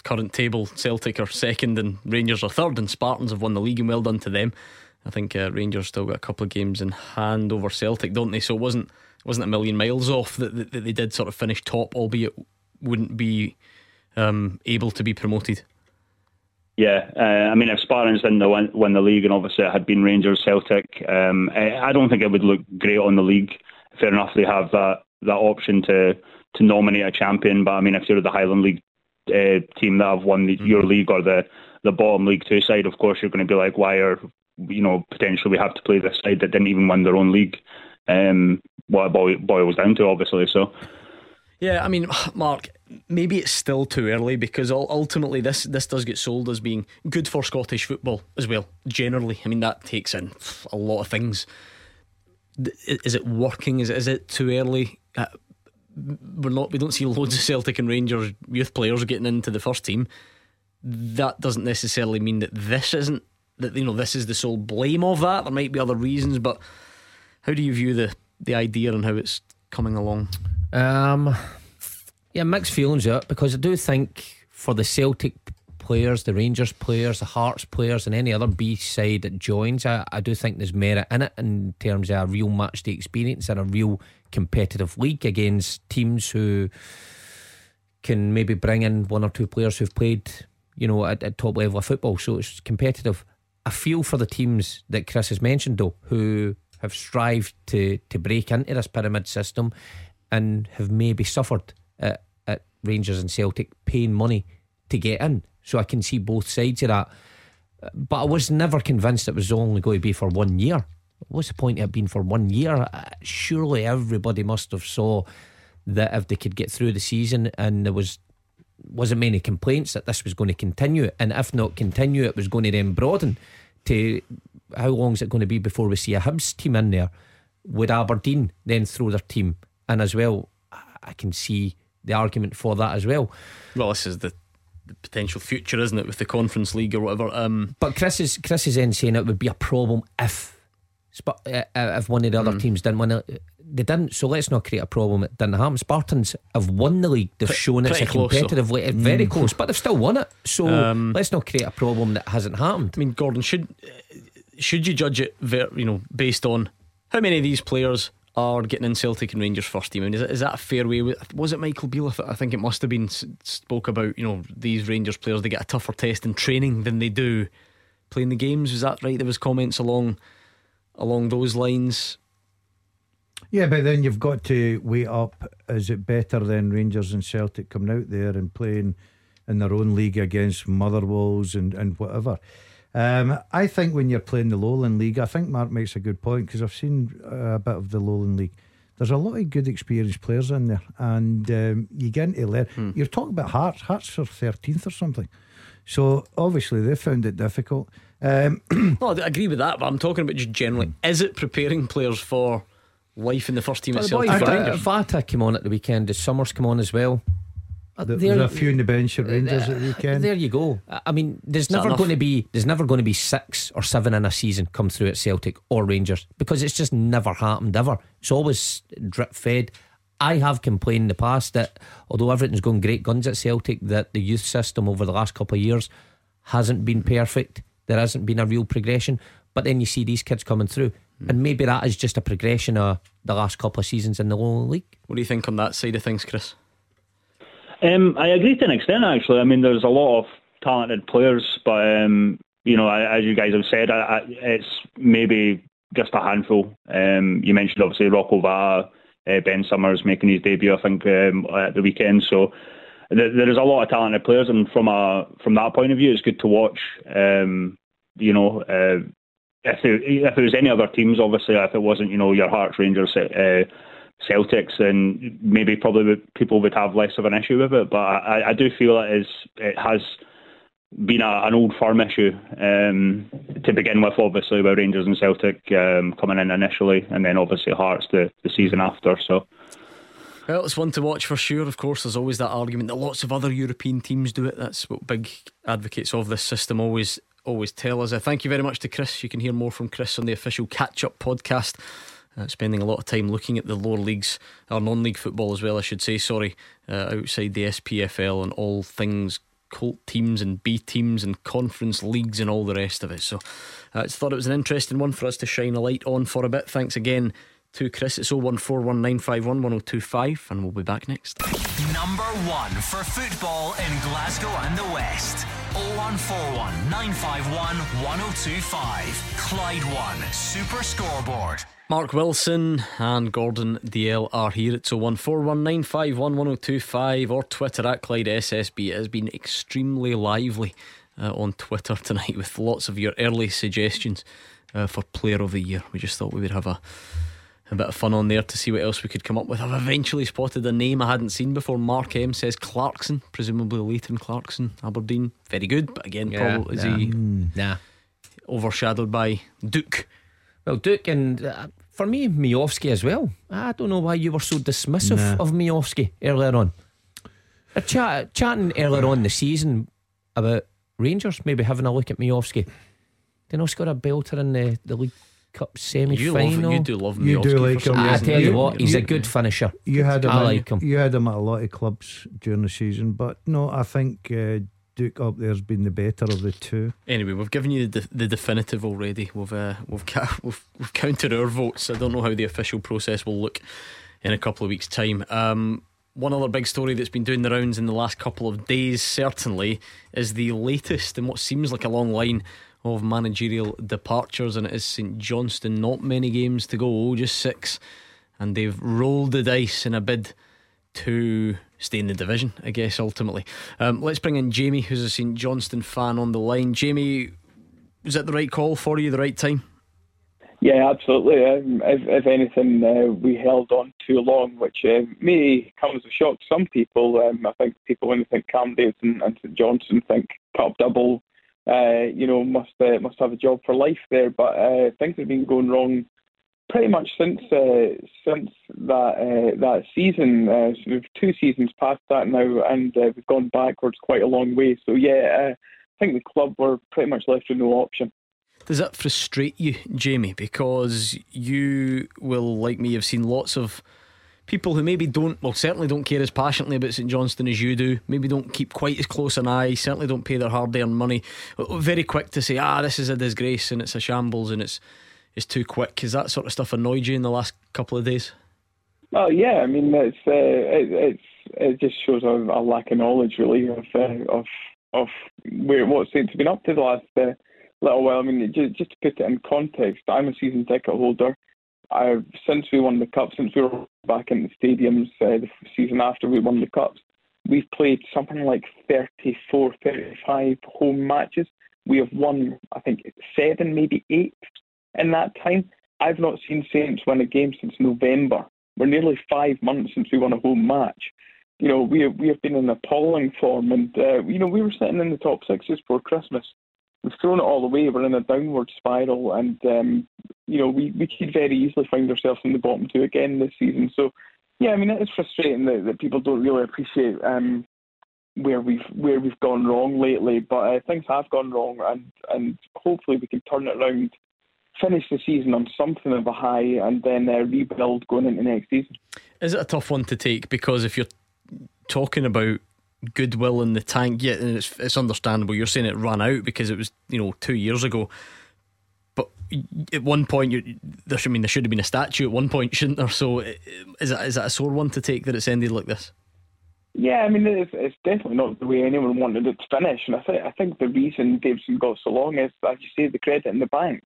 [SPEAKER 1] current table, Celtic are second and Rangers are third, and Spartans have won the league, and well done to them. I think uh, Rangers still got a couple of games in hand over Celtic, don't they? So it wasn't wasn't a million miles off that, that, that they did sort of finish top, albeit wouldn't be um, able to be promoted.
[SPEAKER 12] Yeah, uh, I mean, if Spartans didn't win, win the league, and obviously it had been Rangers, Celtic, um, I don't think it would look great on the league. Fair enough, they have that that option to to nominate a champion, but I mean, if you're the Highland League uh, team that have won the, mm-hmm. your league or the the bottom League Two side, of course you're going to be like, why are you know potentially we have to play this side that didn't even win their own league? Um, what it boils down to, obviously. So.
[SPEAKER 1] Yeah, I mean, Mark, maybe it's still too early because ultimately this this does get sold as being good for Scottish football as well. Generally, I mean that takes in a lot of things. Is it working? Is it, is it too early? We're not. We don't see loads of Celtic and Rangers youth players getting into the first team. That doesn't necessarily mean that this isn't that you know this is the sole blame of that. There might be other reasons, but how do you view the the idea and how it's coming along?
[SPEAKER 2] Um, yeah, mixed feelings out because I do think for the Celtic players, the Rangers players, the Hearts players, and any other B side that joins, I, I do think there's merit in it in terms of a real match day experience and a real competitive league against teams who can maybe bring in one or two players who've played, you know, at, at top level of football. So it's competitive. I feel for the teams that Chris has mentioned though, who have strived to to break into this pyramid system and have maybe suffered at, at Rangers and Celtic paying money to get in. So I can see both sides of that. But I was never convinced it was only going to be for one year. What's the point of it being for one year? Uh, surely everybody must have saw that if they could get through the season and there was wasn't many complaints that this was going to continue, and if not continue, it was going to then broaden to how long is it going to be before we see a Hibs team in there? Would Aberdeen then throw their team and as well, I can see the argument for that as well.
[SPEAKER 1] Well, this is the, potential future, isn't it, with the Conference League or whatever? Um,
[SPEAKER 2] but Chris is Chris is then saying it would be a problem if if one of the other mm. teams didn't win it. They didn't, so let's not create a problem. It didn't happen. Spartans have won the league. They've shown it's a competitive league, very mm. close, but they've still won it. So um, let's not create a problem that hasn't happened.
[SPEAKER 1] I mean, Gordon, should should you judge it, you know, based on how many of these players are getting in Celtic and Rangers first team. I mean, is, is that a fair way? Was it Michael Beale? I think it must have been spoke about. You know, these Rangers players they get a tougher test in training than they do playing the games. Was that right? There was comments along along those lines.
[SPEAKER 3] Yeah, but then you've got to weigh up: is it better than Rangers and Celtic coming out there and playing in their own league against Motherwells and and whatever? Um, I think when you're playing the Lowland League, I think Mark makes a good point because I've seen uh, a bit of the Lowland League. There's a lot of good experienced players in there, and um, you get into learn. Hmm. You're talking about Hearts. Hearts are 13th or something. So obviously they found it difficult. Um,
[SPEAKER 1] well, I agree with that, but I'm talking about just generally. Hmm. Is it preparing players for life in the first team well, itself?
[SPEAKER 2] Vata came on at the weekend. Did Summers come on as well?
[SPEAKER 3] There, there's a few in the bench at Rangers uh, at the weekend.
[SPEAKER 2] There you go. I mean, there's never going to be there's never going to be six or seven in a season come through at Celtic or Rangers because it's just never happened ever. It's always drip fed. I have complained in the past that although everything's going great guns at Celtic, that the youth system over the last couple of years hasn't been perfect. There hasn't been a real progression. But then you see these kids coming through. and maybe that is just a progression of the last couple of seasons in the lower league.
[SPEAKER 1] What do you think on that side of things, Chris?
[SPEAKER 12] Um, I agree to an extent, actually. I mean, there's a lot of talented players, but um, you know, as you guys have said, I, I, it's maybe just a handful. Um, you mentioned obviously Rocco Vata, uh, Ben Summers making his debut, I think, um, at the weekend. So th- there is a lot of talented players, and from a from that point of view, it's good to watch. Um, you know, uh, if there, if there was any other teams, obviously, if it wasn't, you know, your Hearts, Rangers, uh, Celtics, then maybe probably people would have less of an issue with it. But I, I do feel it is it has been a, an old firm issue um, to begin with, obviously, with Rangers and Celtic um, coming in initially, and then obviously Hearts the, the season after. So.
[SPEAKER 1] Well, it's one to watch for sure. Of course, there's always that argument that lots of other European teams do it. That's what big advocates of this system always always tell us. Uh, thank you very much to Chris. You can hear more from Chris on the official catch up podcast. Uh, spending a lot of time looking at the lower leagues, or non league football as well, I should say, sorry, uh, outside the SPFL and all things cult teams and B teams and conference leagues and all the rest of it. So I uh, thought it was an interesting one for us to shine a light on for a bit. Thanks again to Chris. It's 01419511025 and we'll be back next.
[SPEAKER 5] Number one for football in Glasgow and the West. 0141 951 1025. Clyde One Super Scoreboard.
[SPEAKER 1] Mark Wilson and Gordon Dalziel are here. It's 01419511025 or Twitter at Clyde SSB. It has been extremely lively uh, on Twitter tonight with lots of your early suggestions uh, for Player of the Year. We just thought we would have a a bit of fun on there to see what else we could come up with. I've eventually spotted a name I hadn't seen before. Mark M says Clarkson, presumably Leighton Clarkson, Aberdeen. Very good, but again,
[SPEAKER 2] Yeah,
[SPEAKER 1] probably is
[SPEAKER 2] nah.
[SPEAKER 1] he
[SPEAKER 2] Nah.
[SPEAKER 1] overshadowed by Duk?
[SPEAKER 2] Well, Duk and uh, for me, Miovski as well. I don't know why you were so dismissive
[SPEAKER 3] Nah.
[SPEAKER 2] of Miovski earlier on. A chat, chatting earlier on the season about Rangers maybe having a look at Miovski. They know scored a belter in the, the League Cup semi final.
[SPEAKER 1] you do love
[SPEAKER 3] You do like him.
[SPEAKER 2] I tell you
[SPEAKER 3] You-
[SPEAKER 2] what, he's a good finisher.
[SPEAKER 3] You had him.
[SPEAKER 2] I
[SPEAKER 3] at-
[SPEAKER 2] like him.
[SPEAKER 3] You had him at a lot of clubs during the season, but no, I think uh, Duk up there's been the better of the two.
[SPEAKER 1] Anyway, we've given you the, the definitive already. We've uh, we've, ca- we've we've counted our votes. I don't know how the official process will look in a couple of weeks' time. Um, one other big story that's been doing the rounds in the last couple of days, certainly, is the latest in what seems like a long line of managerial departures, and it is St Johnstone. Not many games to go, just six, and they've rolled the dice in a bid to stay in the division, I guess, ultimately. Um, let's bring in Jamie, who's a St Johnstone fan on the line. Jamie, was that the right call for you, the right time?
[SPEAKER 13] Yeah, absolutely. Um, if, if anything, uh, we held on too long, which uh, may come as a shock to some people. Um, I think people, when they think Cam Davidson and St Johnstone, think cup double. Uh, you know, must uh, must have a job for life there. But uh, things have been going wrong pretty much since uh, since that uh, that season. So we've two seasons past that now, and we've gone backwards quite a long way. So yeah, I think the club were pretty much left with no option.
[SPEAKER 1] Does that frustrate you, Jamie? Because you will, like me, have seen lots of people who maybe don't, well, certainly don't care as passionately about St Johnstone as you do. Maybe don't keep quite as close an eye. Certainly don't pay their hard-earned money. Very quick to say, ah, this is a disgrace and it's a shambles and it's it's too quick. Has that sort of stuff annoyed you in the last couple of days?
[SPEAKER 13] Well, yeah, I mean it's uh, it, it's it just shows a, a lack of knowledge really of uh, of of where what Saints have been up to the last uh, little while. I mean just, just to put it in context, I'm a season ticket holder. I've since we won the cup, since we were back in the stadiums uh, the season after we won the cups, we've played something like 34, 35 home matches. We have won, I think, seven, maybe eight in that time. I've not seen Saints win a game since November. We're nearly five months since we won a home match. You know, we we have been in appalling form, and uh, you know we were sitting in the top sixes for Christmas. We've thrown it all away. We're in a downward spiral, and um, you know we we could very easily find ourselves in the bottom two again this season. So, yeah, I mean it is frustrating that, that people don't really appreciate um, where we've where we've gone wrong lately. But uh, things have gone wrong, and and hopefully we can turn it around finish the season on something of a high and then uh, rebuild going into next season.
[SPEAKER 1] Is it a tough one to take? Because if you're talking about goodwill in the tank, yeah, and it's, it's understandable. You're saying it ran out because it was, you know, two years ago. But at one point, you, there should I mean there should have been a statue at one point, shouldn't there? So, is that is that a sore one to take that it's ended like this?
[SPEAKER 13] Yeah, I mean, it's, it's definitely not the way anyone wanted it to finish. And I think I think the reason Davidson got so long is, as you say, the credit in the bank.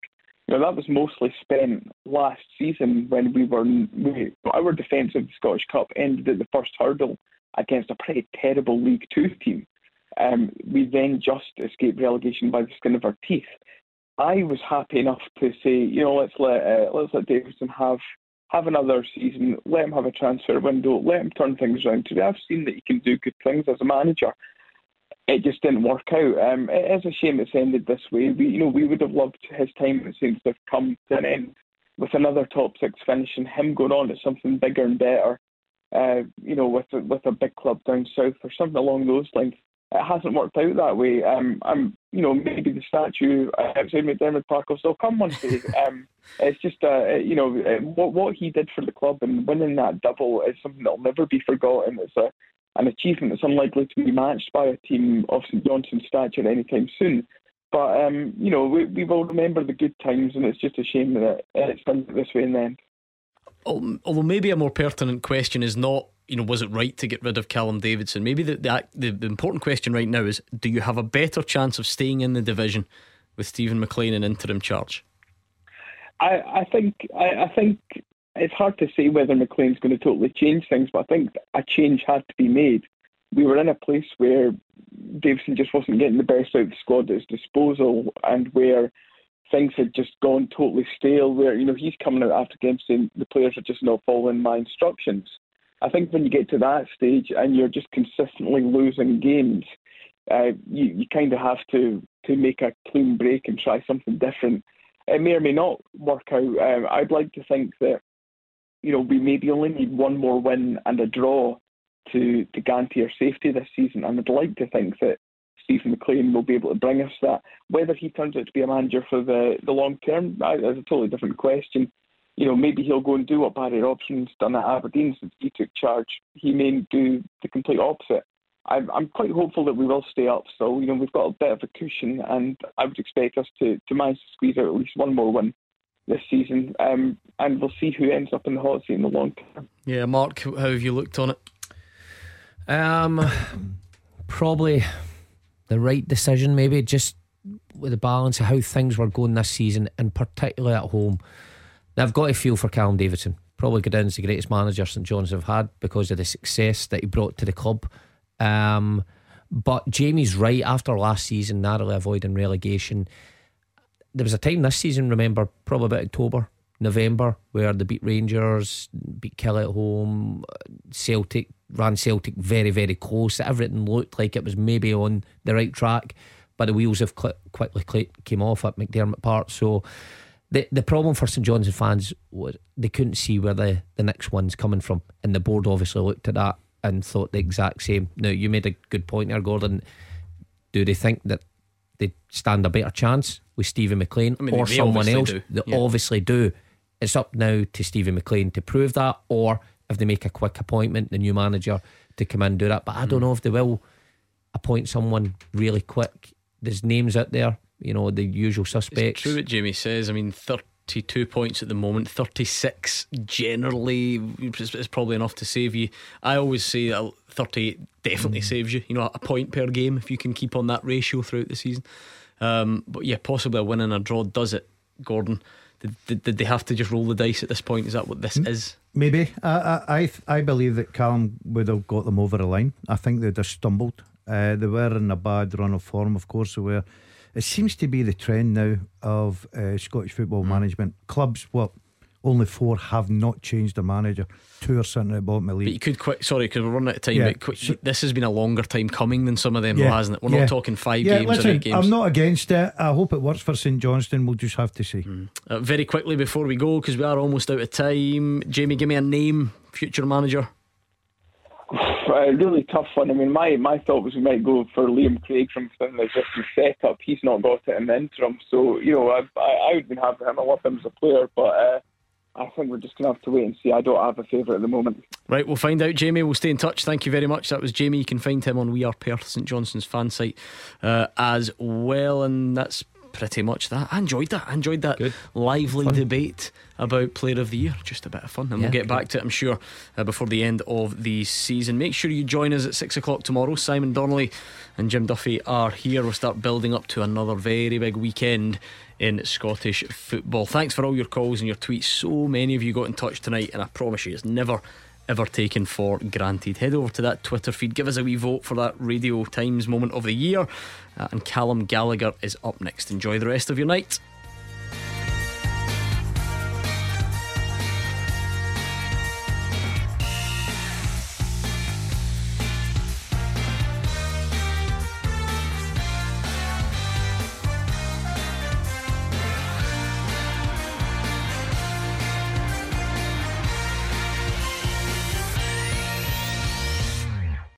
[SPEAKER 13] You know, that was mostly spent last season when we were we, our defence of the Scottish Cup ended at the first hurdle against a pretty terrible League Two team. Um, we then just escaped relegation by the skin of our teeth. I was happy enough to say, you know, let's let uh, let's let Davidson have have another season, let him have a transfer window, let him turn things around. Today, I've seen that he can do good things as a manager. It just didn't work out. Um, it is a shame it's ended this way. We, you know, we would have loved his time at Saints to have come to an end with another top six finish and him going on to something bigger and better. Uh, you know, with a, with a big club down south or something along those lines it hasn't worked out that way. Um, I'm, you know, maybe the statue outside McDiarmid Park will still come one day. Um, it's just, uh, you know, uh, what what he did for the club and winning that double is something that'll never be forgotten. It's a an achievement that's unlikely to be matched by a team of St Johnstone's stature anytime soon. But um, you know, we, we will remember the good times, and it's just a shame that it's done this way in the end.
[SPEAKER 1] Although oh, maybe a more pertinent question is not you know, was it right to get rid of Callum Davidson? Maybe the, the, the, the important question right now is do you have a better chance of staying in the division with Steven MacLean in interim charge?
[SPEAKER 13] I, I think I, I think it's hard to say whether MacLean's going to totally change things, but I think a change had to be made. We were in a place where Davidson just wasn't getting the best out of the squad at his disposal, and where things had just gone totally stale. Where you know he's coming out after games saying the players are just not following my instructions. I think when you get to that stage and you're just consistently losing games, uh, you, you kind of have to, to make a clean break and try something different. It may or may not work out. Um, I'd like to think that, you know, we maybe only need one more win and a draw to, to guarantee our safety this season. And I'd like to think that Steven MacLean will be able to bring us that. Whether he turns out to be a manager for the, the long term is a totally different question you know, maybe he'll go and do what Barry Robson's done at Aberdeen since he took charge. He may do the complete opposite. I'm, I'm quite hopeful that we will stay up. So, you know, we've got a bit of a cushion, and I would expect us to, to manage to squeeze out at least one more win this season. Um, and we'll see who ends up in the hot seat in the long term.
[SPEAKER 1] Yeah, Mark, how have you looked on it?
[SPEAKER 2] Um, probably the right decision, maybe just with the balance of how things were going this season, and particularly at home. I've got to feel for Callum Davidson. Probably good as the greatest manager St John's have had because of the success that he brought to the club. Um, but Jamie's right. After last season, narrowly avoiding relegation, there was a time this season. Remember, probably about October, November, where they beat Rangers, beat Killie at home, Celtic ran Celtic very, very close. Everything looked like it was maybe on the right track, but the wheels have cl- quickly came off at McDiarmid Park. So the the problem for St John's fans was they couldn't see where the, the next one's coming from, and the board obviously looked at that and thought the exact same. Now you made a good point there, Gordon. Do they think that they stand a better chance with Steven MacLean
[SPEAKER 1] I mean,
[SPEAKER 2] or someone else?
[SPEAKER 1] do.
[SPEAKER 2] They
[SPEAKER 1] Yeah.
[SPEAKER 2] obviously do. It's up now to Steven MacLean to prove that, or if they make a quick appointment, the new manager to come in and do that. But I don't
[SPEAKER 1] Mm.
[SPEAKER 2] know if they will appoint someone really quick. There's names out there, you know, the usual suspects.
[SPEAKER 1] True what Jamie says. I mean, 32 points at the moment, 36 generally is is probably enough to save you. I always say that 38 definitely
[SPEAKER 2] Mm.
[SPEAKER 1] saves you. You know, a point per game if you can keep on that ratio throughout the season. Um, but yeah, possibly a win and a draw does it, Gordon. Did, did, they have to just roll the dice at this point? Is that what this is?
[SPEAKER 3] Maybe I I I, believe that Callum would have got them over the line. I think they'd have stumbled. Uh, they were in a bad run of form, of course. They were. It seems to be the trend now of uh, Scottish football management clubs. What only four have not changed their manager. Two are sitting at the bottom of the
[SPEAKER 1] But you could quick. Sorry, because we're running out of time.
[SPEAKER 3] Yeah.
[SPEAKER 1] But quick, this has been a longer time coming than some of them,
[SPEAKER 3] Yeah,
[SPEAKER 1] hasn't it? We're
[SPEAKER 3] yeah.
[SPEAKER 1] not talking five
[SPEAKER 3] yeah,
[SPEAKER 1] games
[SPEAKER 3] listen,
[SPEAKER 1] or eight games.
[SPEAKER 3] I'm not against it. I hope it works for St Johnstone. We'll just have to see.
[SPEAKER 1] Uh, very quickly before we go, because we are almost out of time. Jamie, give me a name, future manager.
[SPEAKER 13] A really tough one. I mean, my, my thought was we might go for Liam Craig from within the existing setup. He's not got it in the interim, so you know I I, I would be happy with him. I love him as a player, but uh, I think we're just gonna have to wait and see. I don't have a favourite at the moment.
[SPEAKER 1] Right, we'll find out, Jamie. We'll stay in touch. Thank you very much. That was Jamie. You can find him on We Are Perth, St Johnstone's fan site uh, as well. And that's pretty much that. I enjoyed that. I enjoyed that lively debate about Player of the Year. Just a bit of fun. And
[SPEAKER 2] Yeah,
[SPEAKER 1] we'll get
[SPEAKER 2] good.
[SPEAKER 1] back to it, I'm sure, uh, before the end of the season. Make sure you join us at six o'clock tomorrow. Simon Donnelly and Jim Duffy are here. We'll start building up to another very big weekend in Scottish football. Thanks for all your calls and your tweets. So many of you got in touch tonight, and I promise you, it's never ever taken for granted. Head over to that Twitter feed, give us a wee vote for that Radio Times moment of the year. Uh, and Callum Gallagher is up next. Enjoy the rest of your night.